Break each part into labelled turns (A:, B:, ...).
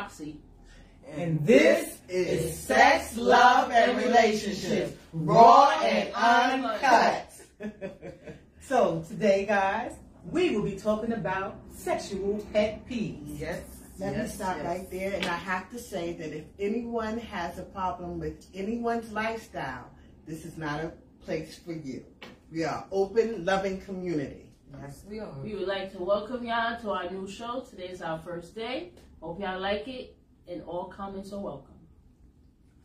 A: Roxy.
B: And this is Sex, Love, and Relationships, raw and uncut. so today, guys, we will be talking about sexual pet peeves.
C: Yes.
D: Let
C: yes,
D: me stop
C: yes.
D: right there. And I have to say that if anyone has a problem with anyone's lifestyle, this is not a place for you. We are open, loving community.
C: Yes, we are.
A: We would like to welcome y'all to our new show. Today is our first day. Hope y'all like it, and all comments are welcome.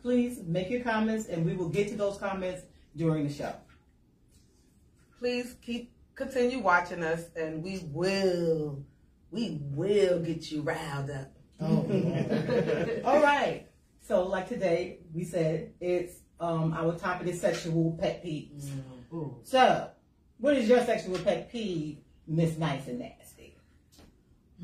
B: Please make your comments, and we will get to those comments during the show.
C: Please keep continue watching us, and we will, we will get you riled up.
B: Oh. All right. So, like today, we said it's um our topic is sexual pet peeves.
C: Mm.
B: So, what is your sexual pet peeve, Miss Nice and Nasty?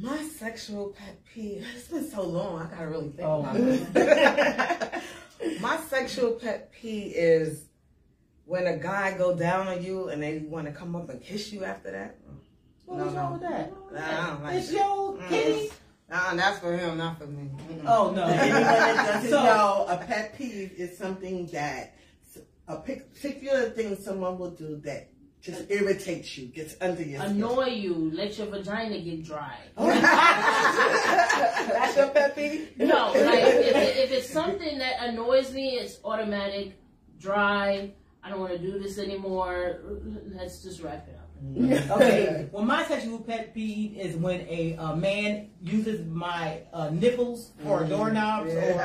C: My sexual pet peeve. It's been so long. I gotta really think
B: Oh,
C: about it. My sexual pet peeve is when a guy go down on you and they want to come up and kiss you after that.
B: What
C: No,
B: was wrong
C: no.
B: with that?
C: Nah, I don't like
B: It's
C: that.
B: your
C: Mm.
B: kitty.
C: Uh, that's for him, not for me. Mm-mm.
B: Oh no.
D: Anyone that doesn't
B: So-
D: know, a pet peeve is something that a particular thing someone will do that just irritates you, gets under your skin.
A: Annoy you, let your vagina get dry.
C: That's your pet peeve?
A: No, like if, it, if it's something that annoys me, it's automatic, dry. I don't want to do this anymore. Let's just wrap it up.
B: Okay. Well, my sexual pet peeve is when a uh, man uses my uh, nipples for doorknobs or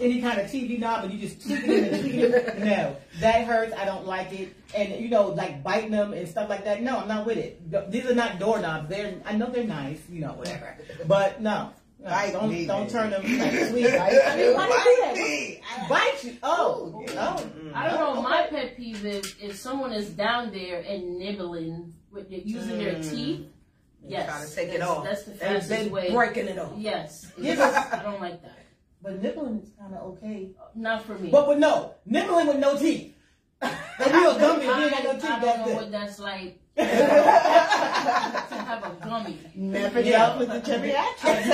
B: any kind of TV knob, and you just tweak it and tweak it. No, that hurts. I don't like it. And you know, like biting them and stuff like that. No, I'm not with it. These are not doorknobs. They're I know they're nice, you know, whatever. But no. no,
D: Bite
B: don't
D: me,
B: don't
D: baby.
B: turn them like sweet. I mean, why do do that? Bite you? Oh.
A: I don't know. My pet peeve is if someone is down there and nibbling with their, using their mm. teeth. Yes,
C: Trying to take it off.
A: That's the
C: And
A: fastest
C: then
A: way.
C: breaking it off.
A: Yes,
B: Yeah,
A: it's-
B: but-
A: I don't like that.
B: But nibbling is kind of okay.
A: Not for me.
B: But with no nibbling with no teeth. If you're a gummy, if you ain't got no
A: I,
B: teeth,
A: I don't know
B: it.
A: what that's like to have a gummy.
D: Never
B: Yeah.
D: dealt with the geriatric.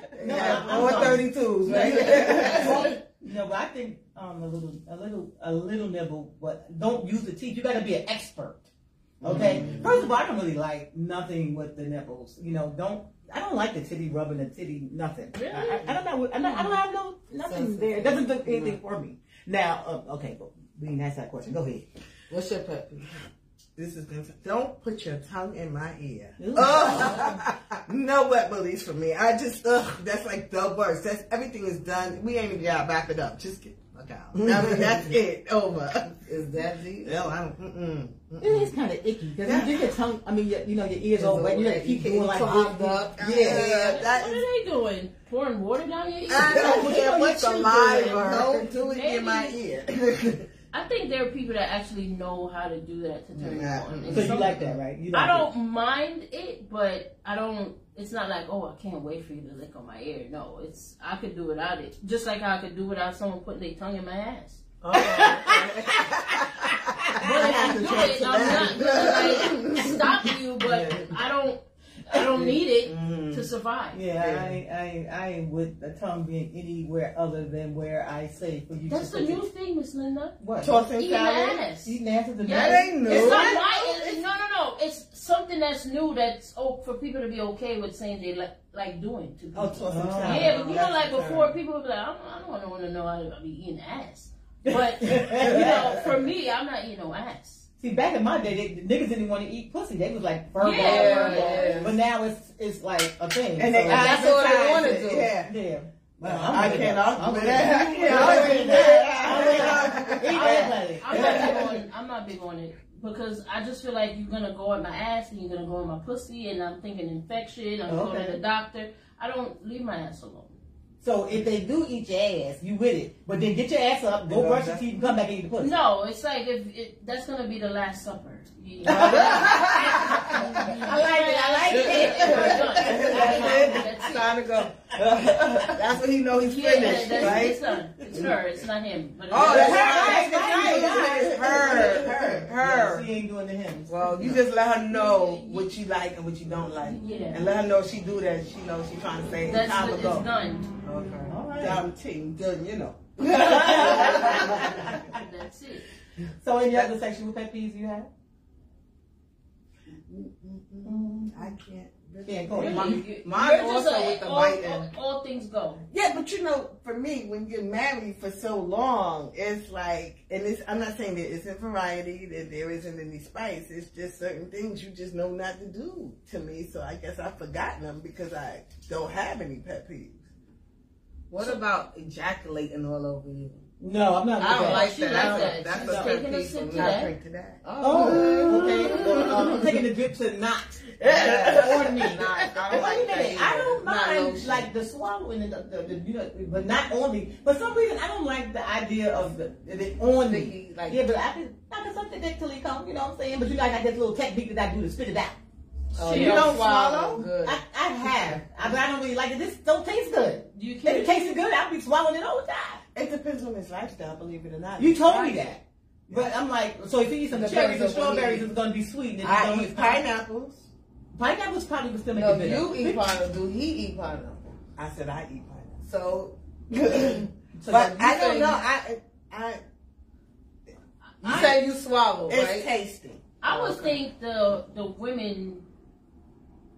B: No,
C: Yeah,
B: I'm
C: or
B: sorry.
C: 32s, right?
B: No, but I think um, a little, a little, a little nibble, but don't use the teeth. You got to be an expert. Okay.
C: Mm-hmm.
B: First of all, I don't really like nothing with the nipples. You know, don't. I don't like the titty rubbing the titty. Nothing.
A: Really?
B: I, I, I don't know. I'm not, I don't have no nothing there. It doesn't do anything for me. Now, uh, okay, but we didn't ask that question. Go ahead.
C: What's your pet peeve?
D: This is gonna don't put your tongue in my ear.
B: Ooh.
D: Ugh. no wet willies for me. I just ugh, that's like the worst. That's everything is done. We ain't even gotta wrap it up. Just get the fuck out. I mean, that's it. Over.
C: Is that deep?
D: No, I don't. Mm-mm.
B: It is kind of icky because you get your tongue. I mean, your, you know, your ears all wet. You got keep
C: You
B: doing like
C: clog
B: this.
C: up.
B: Yeah.
D: Yeah, that
A: What
D: is.
A: are they doing? Pouring water down your ear?
D: I don't
B: What
D: care
B: you
D: what
B: doing?
D: saliva. Don't do it in my ear.
A: I think there are people that actually know how to do that to turn
D: Yeah.
A: it on. And
B: So you like that, right? You
A: I don't mind it, but I don't. It's not like, oh, I can't wait for you to lick on my ear. No, it's I could do without it. Just like I could do without someone putting their tongue in my ass.
C: Oh,
A: But if you do it, I'm not gonna like stop you, but I don't. I don't need it
C: Mm-hmm.
A: to survive.
B: Yeah, I, I, I ain't with the tongue being anywhere other than where I say for you
A: That's
B: to
A: the
B: put
A: new
B: it.
A: thing, Miss Linda.
B: What?
D: Tossing
A: Eating
D: salad.
A: ass.
B: Eating ass is a
A: Yes.
D: That ain't new.
A: It's not my. It's, no, no, no. It's something that's new. That's oh, for people to be okay with saying they like like doing to people.
D: Oh, tossing
B: Oh.
D: salad.
A: Yeah, but you know, like
D: the term.
A: before, people would be like, I don't, I don't want to know how I be eating ass. But you know, for me, I'm not eating no ass.
B: See, back in my day, they, the niggas didn't want to eat pussy. They was like verbal.
A: Yeah,
C: yeah.
B: But now it's it's like a thing.
D: And they
B: So-
C: That's what they
D: advertise
C: wanna
D: it,
C: do.
D: Yeah.
B: yeah. Well,
D: I
B: I'm with
D: can't
B: that.
D: argue
B: I'm
D: with
B: with
D: that.
B: that.
D: Yeah,
B: I'm
D: I
B: with
D: agree
B: that.
D: with
B: I'm
D: that.
B: that.
A: I'm not big on. I'm not big on it because I just feel like you're gonna go at my ass and you're gonna go in my pussy, and I'm thinking infection. I'm going
B: Okay.
A: to the doctor. I don't leave my ass alone.
B: So if they do eat your ass, you with it. But then get your ass up, go
D: Yeah,
B: brush your teeth, and come back and eat the pussy.
A: No, it's like if it, that's gonna be the last supper. You-
B: I like it. I like it.
A: That's it.
D: Time to go. That's when he know he's
A: Yeah,
D: finished,
A: that's
D: right?
A: it's her. It's her. It's not him. But
D: Oh,
A: it's
D: that's
A: her.
D: right. That's right. Her, her, her.
B: she ain't doing the hymns.
C: Well, you just let her know what you like and what you don't like.
A: Yeah.
C: And let her know if she do that, she knows she's trying to say it's
A: That's
C: time
A: the,
C: to go.
A: it's done.
C: Okay.
B: All right.
D: Damn team done, you know.
A: That's it.
B: So, any other sexual pet peeves you have?
D: I can't.
B: Can't go.
A: Really,
C: Mine- mine also
A: a-
C: with the
A: all,
C: biting.
A: all, all things go.
D: Yeah, but you know, for me, when you're married for so long, it's like, and it's, I'm not saying there isn't variety, that there isn't any spice. It's just certain things you just know not to do to me. So I guess I've forgotten them because I don't have any pet peeves.
C: What about ejaculating all over you?
B: No, I'm not.
C: I don't
B: that.
C: like
A: She
C: that.
A: like
C: I don't-
A: that.
C: That's
A: She's
C: a pet
A: taking a
C: peeve
A: sip to
C: me.
D: I'll
A: that.
D: drink to that.
B: Oh, okay. Well, um, I'm taking the dip to not.
C: Yeah.
B: on me.
C: Nah, I don't
B: Wait a
C: like that
B: minute. I don't mind
C: lotion.
B: like the swallowing and the, the, the you know, but not on me. For some reason, I don't like the idea of the, the on me.
C: Sticky, like-
B: yeah, but I can I can suck the dick till he come. You know what I'm saying? But you know, I got this little technique that I do to spit it out.
C: Oh, you
A: don't
C: don't
D: swallow?
C: swallow?
B: I, I have, I, but I don't really like it. This don't taste good.
A: You
B: If it tasted good, I'd be swallowing it all the time.
D: It depends on his lifestyle, believe it or not.
B: You told me that. But I'm like, so if you eat some
C: Depends
B: cherries and strawberries, it's gonna be sweet. And it's
D: I
B: gonna-
D: eat pineapples.
B: Pineapples probably would still make
C: No,
B: it bitter.
C: you eat pineapple. Do he eat pineapple?
D: I said I eat pineapple.
C: So,
B: So
D: but I don't
C: say-
D: know. I, I,
C: you
A: I-
C: say you swallow,
D: it's
C: right?
D: tasty.
A: I would
C: Okay.
A: think the the women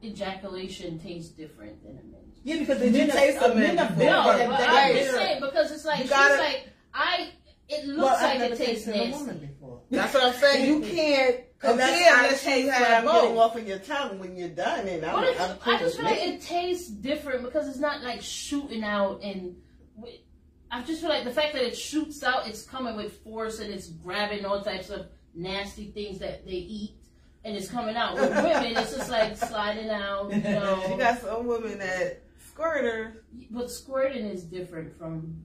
A: ejaculation tastes different than a men's.
B: Yeah, because the
C: You
B: men
C: taste
B: are,
C: them
B: men
C: before.
A: No,
C: Right,
B: They-
A: but I'm
C: right.
A: just saying because it's like
C: You
A: she's
C: gotta-
A: like I. It looks
D: Well,
A: like it tastes
D: tasted a
A: nasty.
D: woman before.
C: That's what I'm saying. You can't
D: Cause that's I
C: unless you
D: taste what
C: have
D: I'm getting off of your tongue when you're done, and I'm,
A: But it's,
D: I'm cool
A: I just feel like
D: it.
A: it tastes different because it's not like shooting out and. I just feel like the fact that it shoots out, it's coming with force and it's grabbing all types of nasty things that they eat, and it's coming out. With women, it's just like sliding out, you
C: You
A: know.
C: got some women that squirter.
A: But squirting is different from.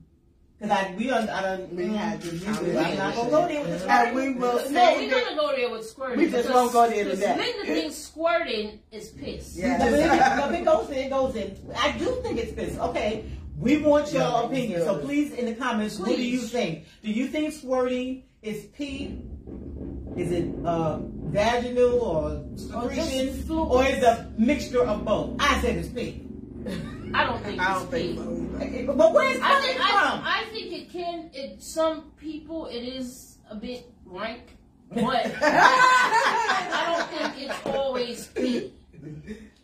B: Cause I we don't I don't
D: We mm-hmm. had this conversation.
B: I'm not gonna go there with the
D: And We will
A: no, we're
D: that
A: gonna go there with squirting.
D: We just
A: because-
D: won't go there
A: because
D: today.
A: Linda thinks squirting is piss.
D: Yeah.
B: No, but it, no, it goes in, it goes in. I do think it's piss. Okay, we want your
D: Yeah,
B: opinion. So please, in the comments, what do you think? Do you think squirting is pee? Is it uh, vaginal or secretion,
A: just
B: or is it a mixture of both? I said it's pee.
A: I don't think
C: I don't think
A: pee.
C: so either.
B: But where's it
A: I
B: coming
A: think
B: from?
A: I, I think it can. It some people it is a bit rank, but I don't think it's always pee.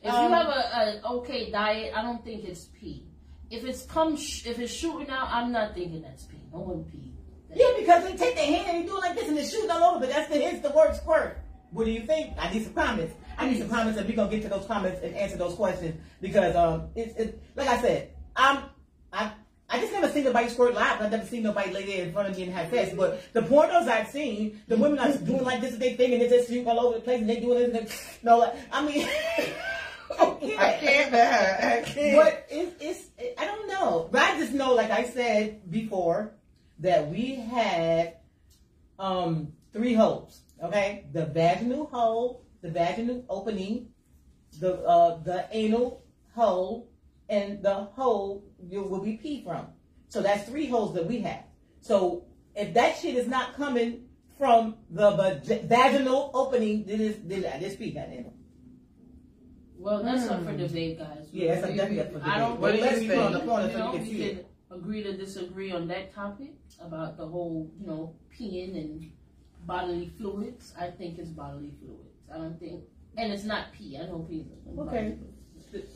A: If
B: Um,
A: you have a, a okay diet, I don't think it's pee. If it's come, sh- if it's shooting out, I'm not thinking that's pee. No one pee.
B: Yeah, because they take their hand and they do it like this and they're shooting all over. But that's the hence the word squirt. What do you think? I need some comments. I need some comments, and we're gonna get to those comments and answer those questions because um, it's it, like I said, I'm I. I just never seen nobody squirt live. I've never seen nobody lay there in front of me and have sex. But the pornos I've seen, the women are doing like this is their thing and they just shoot all over the place and they doing this and they, no, like, I mean, okay.
D: I can't. I can't.
B: But it's, it's, I don't know. But I just know, like I said before, that we had um, three holes. Okay, the vaginal hole, the vaginal opening, the uh, the anal hole, and the hole you will be pee from. So that's three holes that we have. So if that shit is not coming from the vag- vaginal opening, then it's then it's pee, goddamn.
A: Well, that's up for debate, guys.
B: Yeah, that's definitely up for
A: I don't
B: debate.
C: What do
B: Let's
C: think?
B: put on the corner
A: you
B: so
A: know,
B: you can
A: we
B: see it.
A: Can agree to disagree on that topic about the whole, you know, peeing and bodily fluids. I think it's bodily fluids. I don't think, and it's not pee. I know pee. is
B: Okay.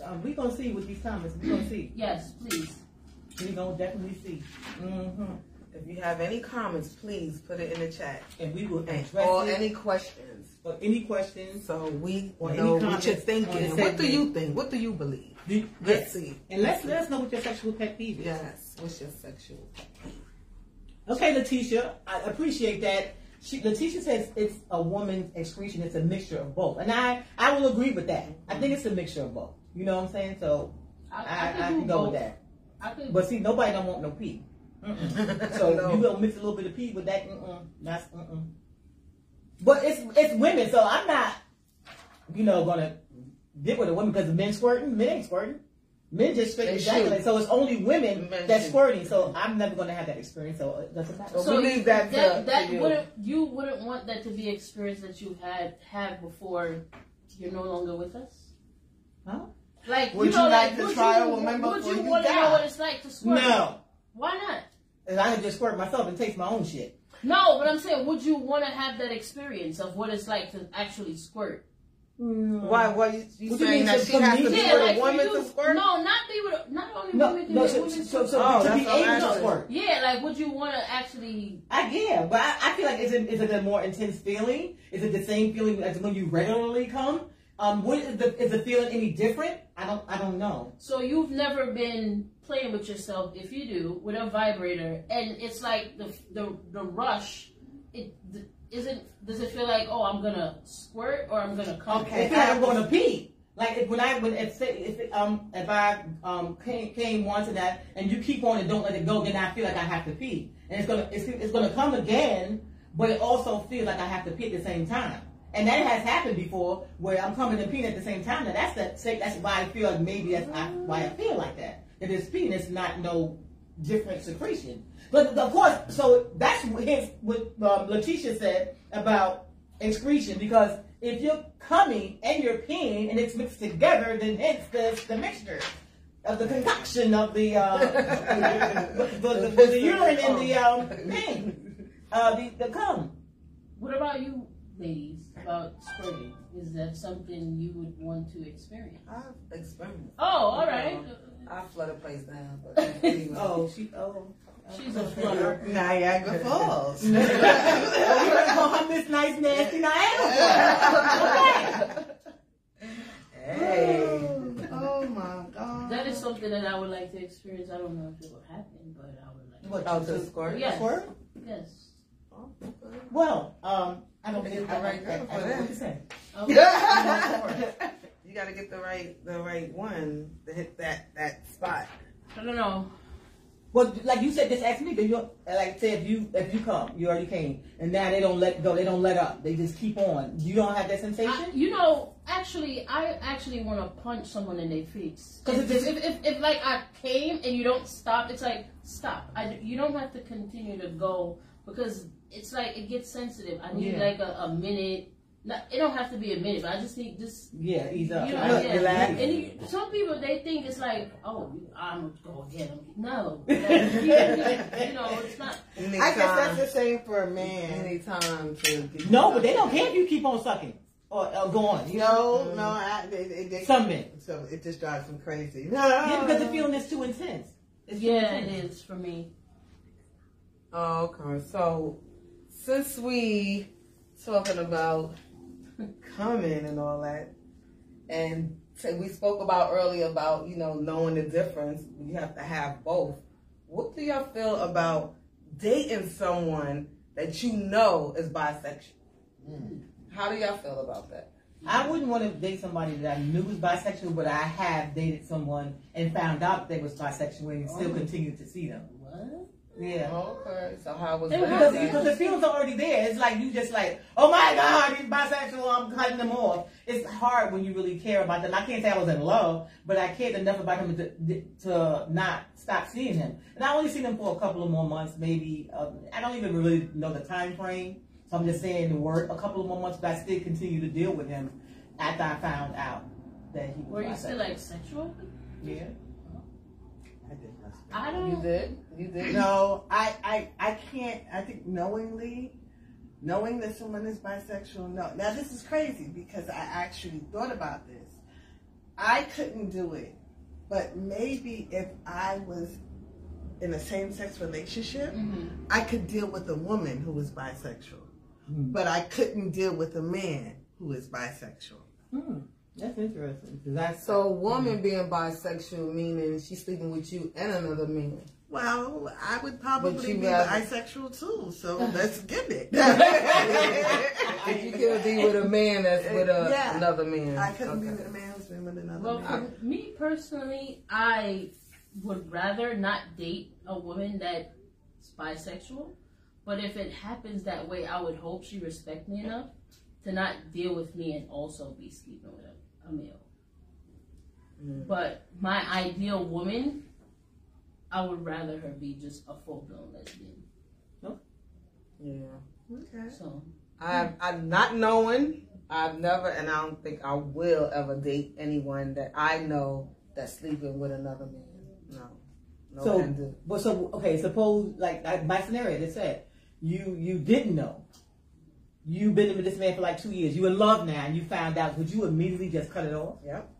B: Um, we gonna see with these comments. We gonna see.
A: Yes, please.
B: We gonna definitely see. Mm-hmm.
C: If you have any comments, please put it in the chat.
B: And we will
C: And
B: address
C: or
B: it.
C: any questions.
B: or any questions.
C: So we
B: Or any
C: know what you're thinking. What do you think? What do you believe?
B: Do-
C: Let's
B: yes.
C: see.
B: And let's let us know what your sexual pet peeve is.
C: Yes. What's your sexual?
B: Okay, Letitia, I appreciate that. She, Letitia says it's a woman's excretion. It's a mixture of both, and I I will agree with that. I think it's a mixture of both. You know what I'm saying? So
A: I,
B: I,
A: I,
B: I, can go
A: both.
B: with that.
A: I could.
B: But see, nobody don't want no pee. So
C: No.
B: you gonna mix a little bit of pee with that? Mm-mm. That's mm-mm. But it's it's women, so I'm not, you know, gonna get with a woman because men squirting, men ain't squirting. Men just straight
C: They
B: ejaculate,
C: shoot.
B: so it's only women
C: Men
B: that's
C: shoot.
B: squirting. So I'm never going to have that experience. So it doesn't matter.
C: So we leave that to-
A: that, that
C: to you.
A: wouldn't you wouldn't want that to be experience that you had had before you're no longer with us.
B: Huh?
A: Like
D: Would
A: you know,
D: you like
A: like
D: to try
A: you,
D: a woman
A: would
D: before
A: you
D: you
A: want to know what it's like to squirt?
B: No,
A: Why not?
B: and I can just squirt myself and taste my own shit.
A: No, but I'm saying, would you want to have that experience of what it's like to actually squirt?
C: Why? Why you, you
B: What do you
C: saying
B: mean,
C: that
B: so
C: she has
B: me-
C: to be
B: Yeah,
C: with
A: like
C: a woman
A: you,
C: to squirt?
A: No, not be with. a- Not only
B: No,
A: women,
B: no.
A: but
B: So,
A: women
B: so, so
C: Oh,
B: to
C: that's
B: be
C: what I'm
B: able to squirt.
A: yeah, like would you want to actually?
B: I yeah, but I, I feel like is it is it a more intense feeling? Is it the same feeling as when you regularly come? Um, what is the is the feeling any different? I don't I don't know.
A: So you've never been playing with yourself, if you do, with a vibrator, and it's like the the the rush. It th- isn't. Does it feel like oh I'm gonna squirt or I'm gonna come?
B: Like I'm to pee. Like if, when I when if if um if I um came came once and that and you keep on and don't let it go, then I feel like I have to pee, and it's gonna it's, it's gonna come again, but it also feels like I have to pee at the same time. And that has happened before, where I'm coming and peeing at the same time. Now that's the say that's why I feel like maybe that's I, why I feel like that. That it's peeing, it's not no different secretion. But of course, so that's his, what um, Letitia said about excretion because if you're coming and you're peeing and it's mixed together, then hence the, the mixture of the concoction of the uh, the, the, the, the urine and the um, thing, uh, the, the cum.
A: What about you, ladies? About squirting? Is that something you would want to experience?
C: I've experienced.
A: Oh, all right.
C: I flood a place down, but anyway.
B: Oh, she oh.
A: She's a flutter.
D: Niagara Falls.
B: oh, you're gonna call her Miss Nice Nasty Niagara. okay.
C: hey.
D: Oh my God.
A: That is something that I would like to experience. I don't know if it will happen, but I would like.
B: What,
C: Oh,
B: you-
C: to squirt?
A: Yes.
B: Squirt?
A: Yes.
C: Oh, okay.
B: Well, um, I don't
C: Get
B: think
C: the right girl for
B: I don't know
C: that.
B: what to say.
A: Okay.
C: you got to get the right the right one to hit that that spot.
A: I don't know.
B: Well, like you said, just ask me. Cause you like say if you if you come, you already came, and now they don't let go. They don't let up. They just keep on. You don't have that
A: I,
B: sensation.
A: you know, actually, I actually want to punch someone in their face.
B: 'Cause
A: If,
B: it's-
A: if, if, if, like, I came and you don't stop, it's like, stop. I, you don't have to continue to go because it's like, it gets sensitive. I need,
B: Yeah.
A: like, a, a minute. Not, it don't have to be a minute, but I just need just
B: yeah, ease up.
A: You know,
B: I-
A: yeah.
B: relax.
A: And you, some people they think it's like, oh, I'm gonna go again. No, like, you, you know, it's not.
C: You need
D: I guess that's the same for a man.
C: need time to get
B: no, but they don't care if you keep on sucking or, or go on. You know,
D: No, no, I, they, they, they,
B: some men.
D: so it just drives them crazy.
B: Yeah, because the feeling is too intense. It's too
A: Yeah,
B: intense.
A: it is for me.
C: Oh, okay. So since we talking about coming and all that, and so we spoke about earlier about you know knowing the difference, you have to have both. What do y'all feel about dating someone that you know is bisexual? Mm. How do y'all feel about that?
B: I wouldn't want to date somebody that I knew was bisexual, but I have dated someone and found out they was bisexual and still
A: Oh.
B: continue to see them.
A: What?
B: Yeah.
C: Okay, so how was
B: Because, because the feelings are already there. It's like you just like, oh my God, he's bisexual. I'm cutting them off. It's hard when you really care about them. I can't say I was in love, but I cared enough about him to, to not stop seeing him. And I only seen him for a couple of more months, maybe. Um, I don't even really know the time frame. So I'm just saying the word a couple of more months, but I still continue to deal with him after I found out that he was
A: Were you
B: bisexual.
A: still like sexual?
B: Yeah.
D: I did not.
C: You did? You did?
D: No, I, I, I can't. I think knowingly, knowing that someone is bisexual. No, now this is crazy because I actually thought about this. I couldn't do it, but maybe if I was in a same-sex relationship,
A: Mhm.
D: I could deal with a woman who was bisexual,
B: Hmm.
D: but I couldn't deal with a man who is bisexual.
B: Hmm. That's interesting. that's
C: So, a woman being bisexual meaning she's sleeping with you and another man.
D: Well, I would probably be
C: rather-
D: bisexual too, so let's get it.
C: If you could be with a man that's with a,
D: Yeah.
C: another man.
D: I couldn't be with a man who's been with another
A: Well,
D: man.
A: for me personally, I would rather not date a woman that's bisexual. But if it happens that way, I would hope she respect me enough to not deal with me and also be sleeping with a, a male.
C: Mm.
A: But my ideal woman, I would rather her be just a full blown lesbian.
C: Yeah.
D: Okay.
A: So
C: I've, I'm not knowing. I've never, and I don't think I will ever date anyone that I know that's sleeping with another man. No. No
B: So- But so okay, suppose like, like my scenario that said you you didn't know. You've been with this man for like two years. You were in love now, and you found out. Would you immediately just cut it off?
C: Yep.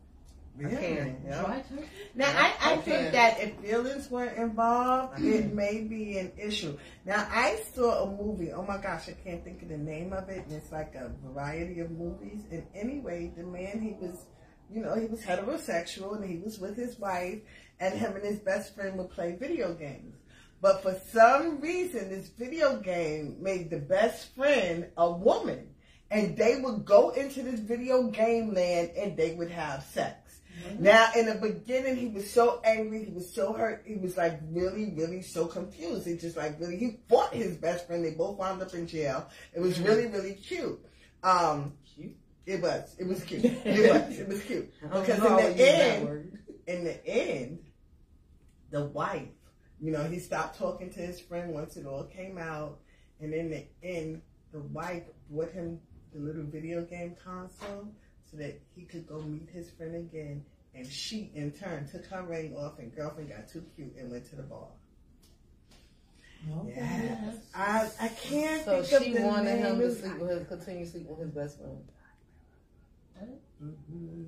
D: Yeah.
C: I can. Yep.
A: try to.
D: Now, I, I
C: Okay.
D: think that if feelings were involved, mm-hmm. it may be an issue. Now, I saw a movie. Oh my gosh, I can't think of the name of it. And it's like a variety of movies. And anyway, the man, he was, you know, he was heterosexual and he was with his wife, and him and his best friend would play video games. But for some reason, this video game made the best friend a woman. And they would go into this video game land and they would have sex. Now, in the beginning, he was so angry. He was so hurt. He was like really, really so confused. He just like really, he fought his best friend. They both wound up in jail. It was really, really cute. Um,
B: Cute?
D: it was. It was cute. It was. It was cute. Because in the
C: to use that
D: end, in the end, the wife, you know, he stopped talking to his friend once it all came out. And in the end, the wife bought him the little video game console so that he could go meet his friend again. And she, in turn, took her ring off, and girlfriend got too cute and went to the bar.
B: Okay.
D: Yes. I, I can't
C: So
D: think
C: she
D: of the So she
C: wanted
D: name.
C: him to sleep with his, continue sleep with his best friend.
D: Mhm.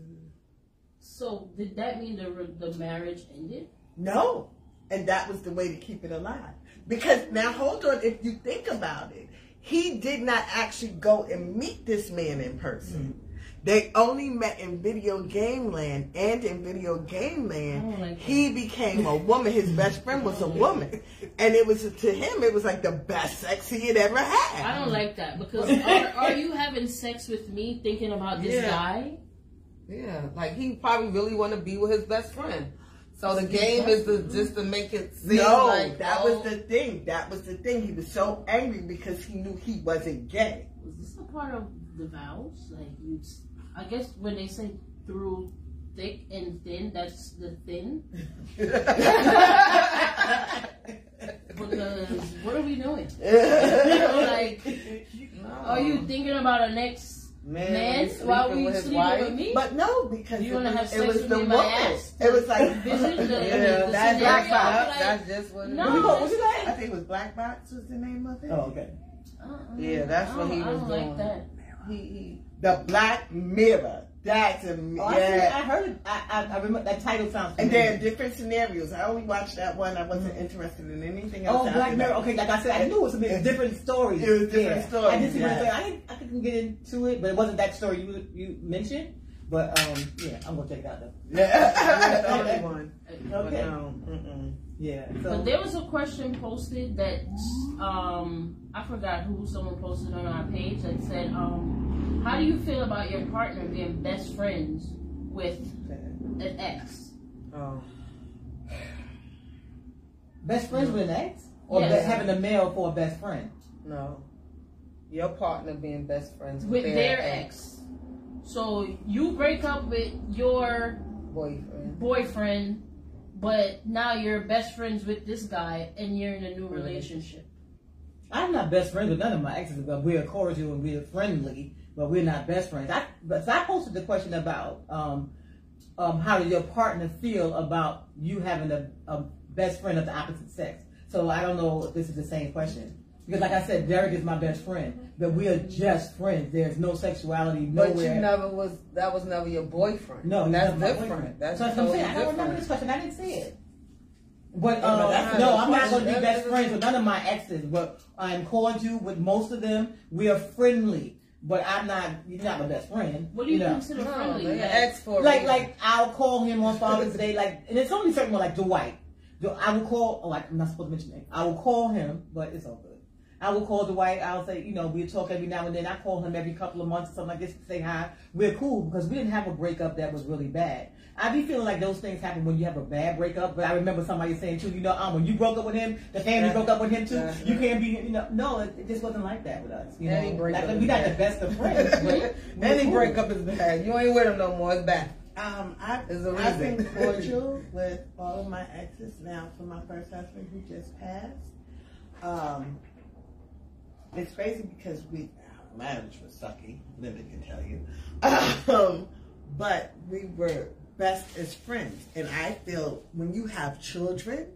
A: So did that mean the the marriage ended?
D: No. And that was the way to keep it alive. Because now hold on, if you think about it, he did not actually go and meet this man in person. Mm-hmm. They only met in video game land and in video game land
A: like
D: he became a woman. His best friend was a woman. And it was to him it was like the best sex he had ever had.
A: I don't like that because are, are you having sex with me thinking about this
C: Yeah.
A: guy?
C: Yeah, like he probably really want to be with his best friend. So the game is to, just to make it seem
D: No,
C: like
D: that
C: oh,
D: was the thing. That was the thing. He was so angry because he knew he wasn't gay.
A: Was this a part of the vows? Like you, I guess when they say through thick and thin, that's the thin. Because what are we doing? Like,
C: no.
A: are you thinking about a next
C: man,
A: man
C: sleeping
A: while we
C: with
A: sleeping
C: wife?
A: with me?
D: But no, because
A: You
D: it
A: wanna
D: was,
A: have
D: it
A: sex
D: was
A: with
D: the
A: me
D: woman.
A: ass?
D: It was like
A: Vision, the-
C: Yeah, that's black box.
A: like-
C: That's just what. it
A: No.
C: is.
B: What you call-
D: I think it was Black Box was the name of it.
B: Oh, okay.
A: Uh-uh.
C: Yeah, that's what he was doing.
A: like that.
C: He, he
D: The Black Mirror. That's a
B: Oh, I, see,
D: yeah.
B: I heard it. I, I, I remember that title sounds.
D: And there are different scenarios. I only watched that one. I wasn't interested in anything else.
B: Oh, Black Mirror.
D: that.
B: Okay, like I said, I knew it was a bit different stories.
D: It was different
B: yeah.
D: stories,
B: I did see what
D: yeah.
B: it was. I didn't, I couldn't get into it, but it wasn't that story you you mentioned. But um, yeah, I'm gonna check it out though.
C: that's the only
D: Yeah.
C: one. But
B: Okay.
C: no, mm-mm.
B: Yeah.
A: But
B: So
A: there was a question posted that um I forgot who someone posted on our page that said um how do you feel about your partner being best friends with an ex?
C: Oh,
B: best friends with an ex, or
A: Yes.
B: be- having a male for a best friend.
C: no. Your partner being best friends
A: With their ex. So you break up with your
C: boyfriend.
A: boyfriend, but now you're best friends with this guy and you're in a new relationship.
B: I'm not best friends with none of my exes, but we're cordial and we're friendly, but we're not best friends. I but I posted the question about um, um, how does your partner feel about you having a, a best friend of the opposite sex? So I don't know if this is the same question. Because like I said, Derek is my best friend, but we are just friends. There's no sexuality
C: But you never was. That was never your boyfriend.
B: No, he's
C: that's
B: not my
C: different.
B: boyfriend.
C: That's
B: so that's what I'm
C: totally
B: saying. I don't remember this question. I didn't see it. But um,
C: that's
B: no, I'm not going to be best friends with none of my exes. But I'm cordial with most of them. We are friendly, but I'm not. You're not my best friend.
A: What do you
B: know?
A: consider
C: No,
A: friendly?
C: they
A: Like,
C: ex for
B: Like,
C: reason.
B: like I'll call him on Father's Day. Like, and it's only certain one, like Dwight. Do- I will call. Oh, I'm not supposed to mention name. I will call him, but it's all good. I will call Dwight. I'll say, you know, we'll talk every now and then. I call him every couple of months or something like this to say hi. We're cool because we didn't have a breakup that was really bad. I be feeling like those things happen when you have a bad breakup. But I remember somebody saying too, you know, um, when you broke up with him, the family
C: Yeah.
B: broke up with him too.
C: Yeah.
B: You can't be, you know, no, it, it just wasn't like that with us. You
C: Any
B: know,
C: breakup
B: like,
C: is
B: we not the best of friends. but we're
C: Any
B: cool.
C: breakup is bad. You ain't with him no more. It's bad.
D: Um, I've,
C: There's a
D: I've
C: reason.
D: been cordial with all of my exes now for my first husband who just passed. Um, it's crazy because we marriage was sucky. Linda can tell you, um, but we were best as friends. And I feel when you have children,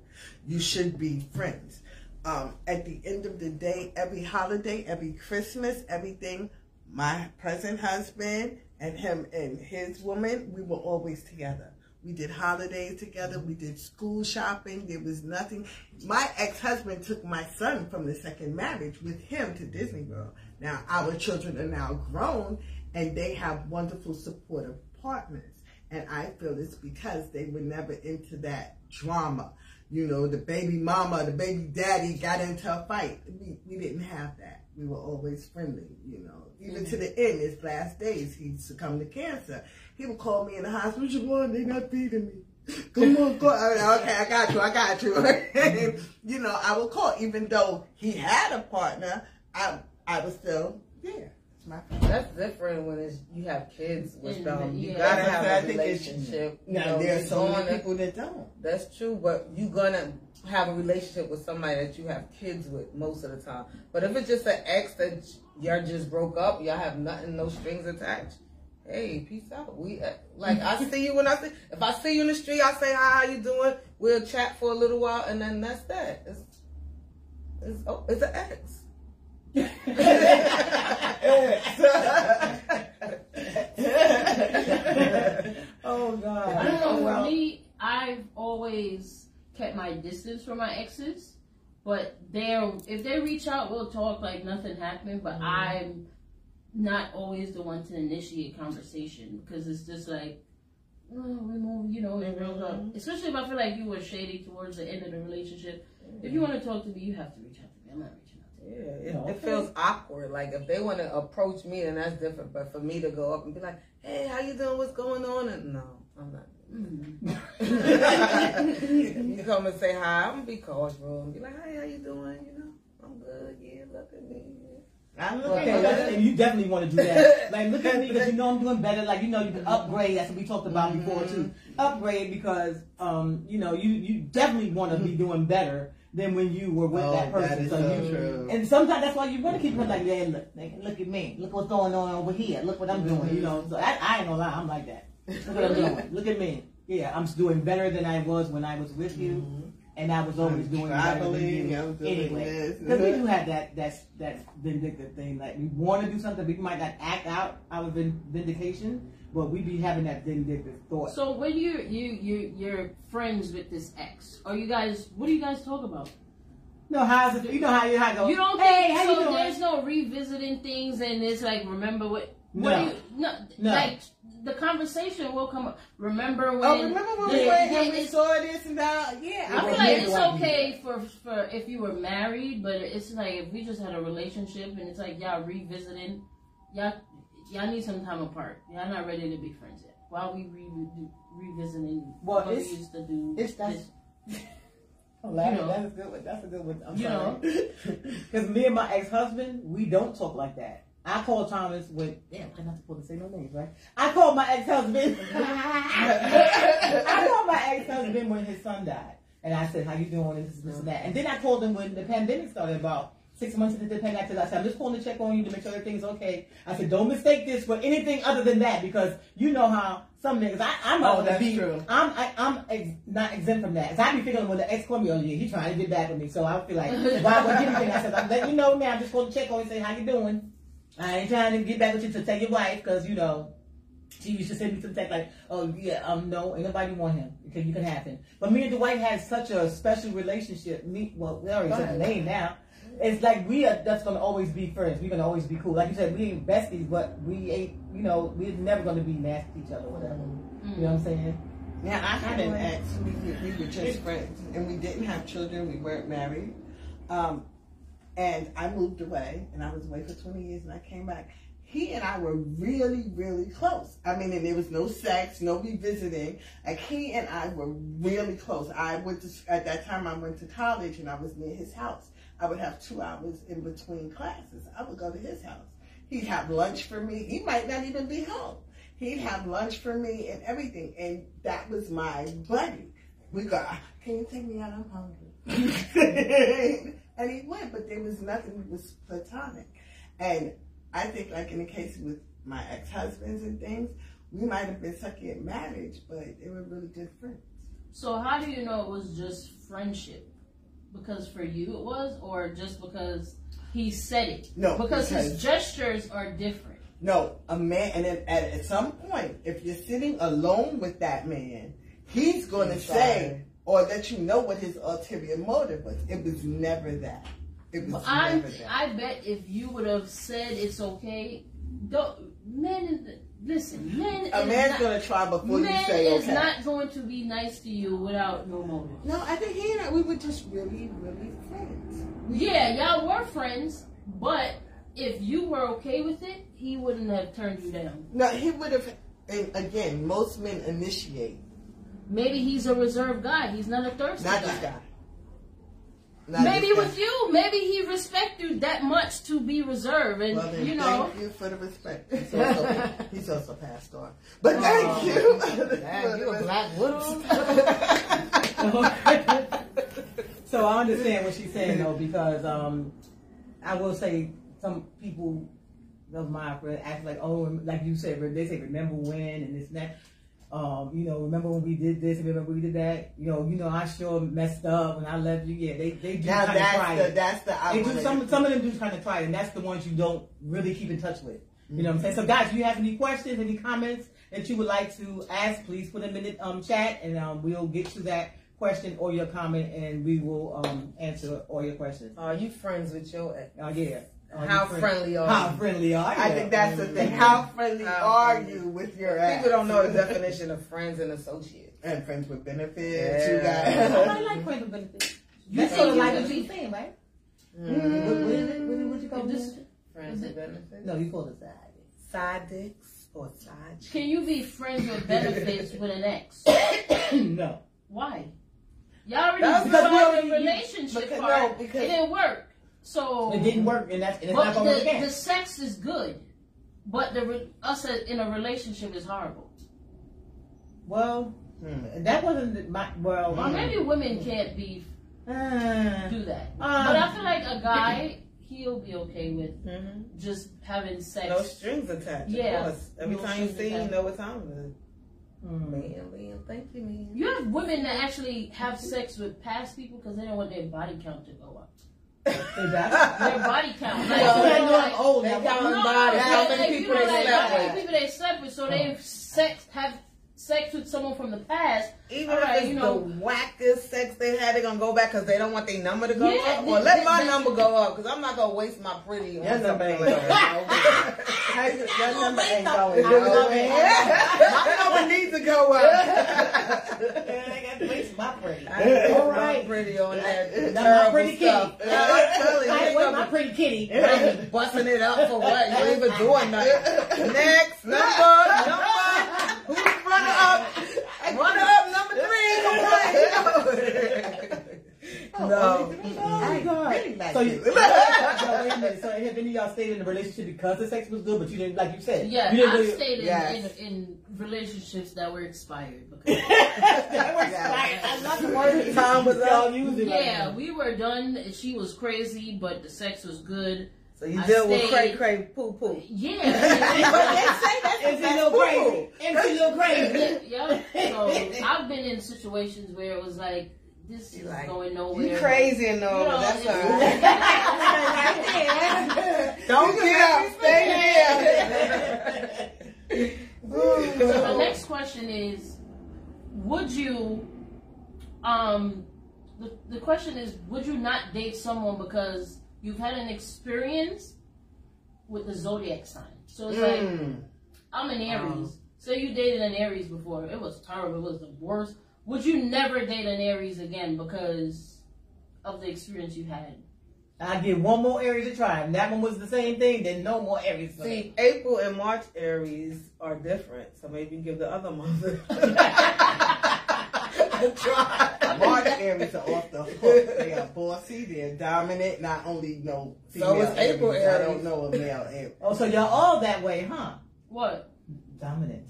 D: you should be friends. Um, at the end of the day, every holiday, every Christmas, everything, my present husband and him and his woman, we were always together. We did holidays together. Mm-hmm. We did school shopping. There was nothing. My ex-husband took my son from the second marriage with him to Disney World. Now our children are now grown and they have wonderful supportive partners. And I feel it's because they were never into that drama. You know, the baby mama, the baby daddy got into a fight. We, we didn't have that. We were always friendly, you know. Even to mm-hmm. the end, his last days, he succumbed to cancer. He would call me in the hospital, what you want? They not feeding me. Come on, call. I mean, okay, I got you, I got you. you know, I would call, even though he had a partner, I I was still there. It's my family.
C: That's different when it's you have kids with
A: And,
C: them. You
A: yeah.
C: gotta
D: That's
C: have a
D: think it's-
C: relationship. You
D: Now,
C: know,
D: there are so many
C: gonna-
D: people that don't.
C: That's true, but you're gonna have a relationship with somebody that you have kids with most of the time. But if it's just an ex that y'all just broke up, y'all have nothing, no strings attached. Hey, peace out. We uh, like I see you when I see. If I see you in the street, I say hi, how you doing? We'll chat for a little while, and then that's that. It's it's oh, it's an ex.
B: oh God!
A: I don't know.
D: well-
A: me, I've always kept my distance from my exes, but they're if they reach out, we'll talk like nothing happened. But I'm not always the one to initiate conversation because it's just like. Oh, we move, you know, we broke up. Especially if I feel like you were shady towards the end of the relationship. If you want to talk to me, you have to reach out to me. I'm not reaching out to you.
C: Yeah, it,
B: No,
C: it feels awkward. Like if they want to approach me, then that's different. But for me to go up and be like, "Hey, how you doing? What's going on?" And no, I'm not.
A: Mm.
C: you come and say hi. I'm gonna be cordial and be like, "Hey, how you doing? You know, I'm good. Yeah, look at me."
D: I'm looking
B: Okay,
D: at
B: and you definitely want to do that. Like, look at me because you know I'm doing better. Like, you know, you can upgrade. That's what we talked about before too. Mm-hmm. Upgrade because, um, you know, you you definitely want to be mm-hmm. doing better than when you were with
D: Oh,
B: that person.
D: that
B: so
D: so
B: you,
D: true.
B: and sometimes that's why you want to keep it like, yeah, look, look at me, look what's going on over here, look what I'm doing. You mm-hmm. know, so I, I ain't gonna lie, I'm like that. Look what I'm doing. Look at me. Yeah, I'm doing better than I was when I was with you. And I was always
D: I'm
B: doing better than you
D: I'm doing
B: anyway.
D: this.
B: Because we do have that that that vindictive thing. Like we want to do something, we might not act out our vin- vindication, but we be having that vindictive thought.
A: So when you you you you're friends with this ex, are you guys? What do you guys talk about?
B: no, how's it? You know how you how it goes.
A: You don't
B: Hey,
A: think
B: how
A: so?
B: you doing?
A: There's no revisiting things, and it's like remember what? What
B: No.
A: do you, no,
B: No.
A: like the conversation will come up. Remember oh, when?
D: Oh, remember when we went and we saw this and that? Yeah,
A: I feel like it's okay for for if you were married, but it's like if we just had a relationship and it's like y'all revisiting, y'all y'all need some time apart. Y'all not ready to be friends yet. While we re- re- revisiting
B: Well,
A: what we used to do.
B: it's- that's-
A: this-
B: Oh,
A: You know.
B: that's a good one. That's a good one. I'm
A: You
B: sorry. Because me and my ex-husband, we don't talk like that. I called Thomas with, damn, I'm not supposed to say no names, right? I called my ex-husband. I called my ex-husband when his son died. And I said, how you doing? And this, this, and that. And then I called him when the pandemic started about six months into the pandemic. I said, I'm just calling to check on you to make sure everything's okay. I said, don't mistake this for anything other than that because you know how some niggas, I, I'm not
D: Oh, that's
B: be,
D: true.
B: I'm, I, I'm ex, not exempt from that. Cause I be thinking when the ex called me, oh yeah, he's trying to get back with me. So I feel like, why would anything? I said, I'm letting you know now. I'm just going to check on you, say how you doing. I ain't trying to get back with you to take your wife because you know she used to send me some text like, "Oh yeah, um, no, ain't nobody want him because you can have him." But me and Dwight had such a special relationship. Me, well, we already said the name now. It's like we are that's gonna always be friends. We're gonna always be cool. Like you said, we ain't besties, but we ain't. You know, we're never gonna be nasty to each other, whatever. You know what I'm saying?
D: Now I had an ex. We, we, we were just friends, and we didn't have children. We weren't married. Um, and I moved away, and I was away for 20 years, and I came back. He and I were really, really close. I mean, and there was no sex, no revisiting. Like he and I were really close. I went to at that time. I went to college, and I was near his house. I would have two hours in between classes. I would go to his house. He'd have lunch for me. He might not even be home. He'd have lunch for me and everything, and that was my buddy. We go, can you take me out? I'm hungry. and he went, but there was nothing. It was platonic. And I think, like in the case with my ex-husbands and things, we might have been sucky at marriage, but they were really good friends.
A: So how do you know it was just friendship? Because for you it was, or just because he said it?
D: No,
A: because,
D: because-
A: his gestures are different.
D: No, a man, and then at, at some point, if you're sitting alone with that man, he's going to say or that you know what his ulterior motive was. It was never that. It was
A: I
D: never that.
A: I bet if you would have said it's okay, don't men. Listen, men.
D: a man's
A: not,
D: going to try before you
A: man
D: say
A: is not going to be nice to you without no motive.
D: no, I think he and I, we were just really, really friends.
A: Yeah, y'all were friends, but if you were okay with it, he wouldn't have turned you down.
D: No, he would have. And again, most men initiate,
A: Maybe he's a reserved guy. He's not a thirsty
D: not
A: guy.
D: this guy. Not
A: Maybe
D: this guy.
A: with you, maybe he respect you that much to be reserved, and
D: Well, then
A: you know.
D: thank you for the respect. He's also, he's also passed on. But thank you.
C: Dang, you a black widow?
B: so I understand what she's saying though, because um, I will say some people of my friends act like, oh, like you said, they say remember when and this and that. Um, you know, remember when we did this, remember when we did that. You know, you know, I sure messed up when I left you. Yeah, they they do
D: now
B: kind of try
D: that's the
B: it.
D: that's the I
B: They do some some of them do kind of try it, and that's the ones you don't really keep in touch with. You know what I'm saying? So guys, if you have any questions, any comments that you would like to ask, please put them in the um, chat and um, we'll get to that question or your comment and we will um, answer all your questions.
C: Are you friends with your ex?
B: Oh yeah. Are
C: How
B: you friend-
C: friendly are
B: How
C: you?
B: friendly are you?
D: I think that's the thing. How friendly
C: How
D: are
C: friendly.
D: you with your ex?
C: People don't know the definition of friends and associates.
D: And friends with benefits.
C: Yeah.
D: You
B: I
D: got.
B: like friends with benefits.
A: You
B: That's sort of like
A: could
B: what
A: be-
B: you're saying, right?
C: Mm.
B: What, what is it? What, what you call this?
A: this-
C: Friends with benefits?
B: No, you call it side.
C: Side dicks or side chicks?
A: Can you be friends with benefits with an ex?
B: no.
A: Why? Y'all already
C: That's
B: because
A: started the
B: already-
A: relationship
D: because-
A: part.
D: no, because-
A: it didn't work. So
B: It didn't work and that's and it's
A: But
B: not going work
A: the, the sex is good, but the re- us in a relationship is horrible.
B: Well,
D: Hmm.
B: that wasn't my well.
A: Maybe women can't be
B: Uh,
A: do that.
B: Um,
A: but I feel like a guy he'll be okay with
C: Mm-hmm.
A: just having sex.
C: No strings attached.
A: Yeah.
C: Every
A: No
C: time you see, you know what time it is.
B: hmm.
C: Man, man, thank you, man.
A: You have women that actually have sex with past people because they don't want their body count to go up.
B: Is that?
A: Their body count. Like,
B: Yeah,
A: so
B: so
A: they're
B: they know
A: like-
B: I'm old
C: They count
A: No,
C: on bodies. How
A: like,
C: many
A: like,
C: people
A: you know,
C: they
A: like,
C: slept
A: how many
C: with?
A: people they slept with, so they sex have sex with someone from the past.
C: Even
A: All right,
C: if it's
A: you know-
C: the wackest sex they had, they're gonna go back because they don't want their number to go
A: Yeah,
C: up. Or
A: they-
C: let
A: they-
C: my
A: they-
C: number go up because I'm not gonna waste my pretty on
D: Your number
C: something
D: ain't going
C: that.
D: Your number ain't going
B: love
C: my number needs to go up.
B: I got to waste my pretty.
C: I ain't
B: All
C: my pretty on that
B: Not my pretty
C: stuff.
B: kitty.
C: I'm telling you,
B: I ain't with my
C: gonna
B: pretty kitty.
C: be busting it up for what? You ain't even doing nothing. Next number, number. Who's runner up? Runner up number three. Come on. Oh, no.
B: Oh, God.
D: really like
B: so, you,
D: it.
B: wait a minute. So have any of y'all stayed in the relationship because the sex was good, but you didn't, like you said,
A: Yeah,
B: you didn't
A: I've
B: really-
A: stayed in,
D: Yes.
A: in, in relationships that were expired. Because,
B: that was right. I love the word.
C: Time was
B: Y'all
C: up.
B: use right
A: yeah, we were done. She was crazy, but the sex was good.
C: So you
A: I
C: deal with cray
A: stayed-
C: cray poo poo.
A: Yeah.
B: Is he a little crazy? Is he a little crazy?
A: yeah. So I've been in situations where it was like, this is
C: like,
A: going nowhere.
C: You crazy and all,
A: You know,
C: that's alright. Don't get up, stay there.
A: So the next question is, would you, um, the, the question is, would you not date someone because you've had an experience with the zodiac sign? So it's like,
D: Mm.
A: I'm an Aries.
C: Um.
A: so you dated an Aries before. It was terrible. It was the worst. Would you never date an Aries again because of the experience you had?
B: I give one more Aries a try. And that one was the same thing, then no more Aries. for me.
C: See, April and March Aries are different, so maybe give the other month a try.
D: March Aries are off the hook. They are bossy. They're dominant. Not only know
C: So
D: female
C: is April
D: Aries, I don't know a male Aries.
B: Oh, so y'all all that way, huh?
A: What?
B: Dominant.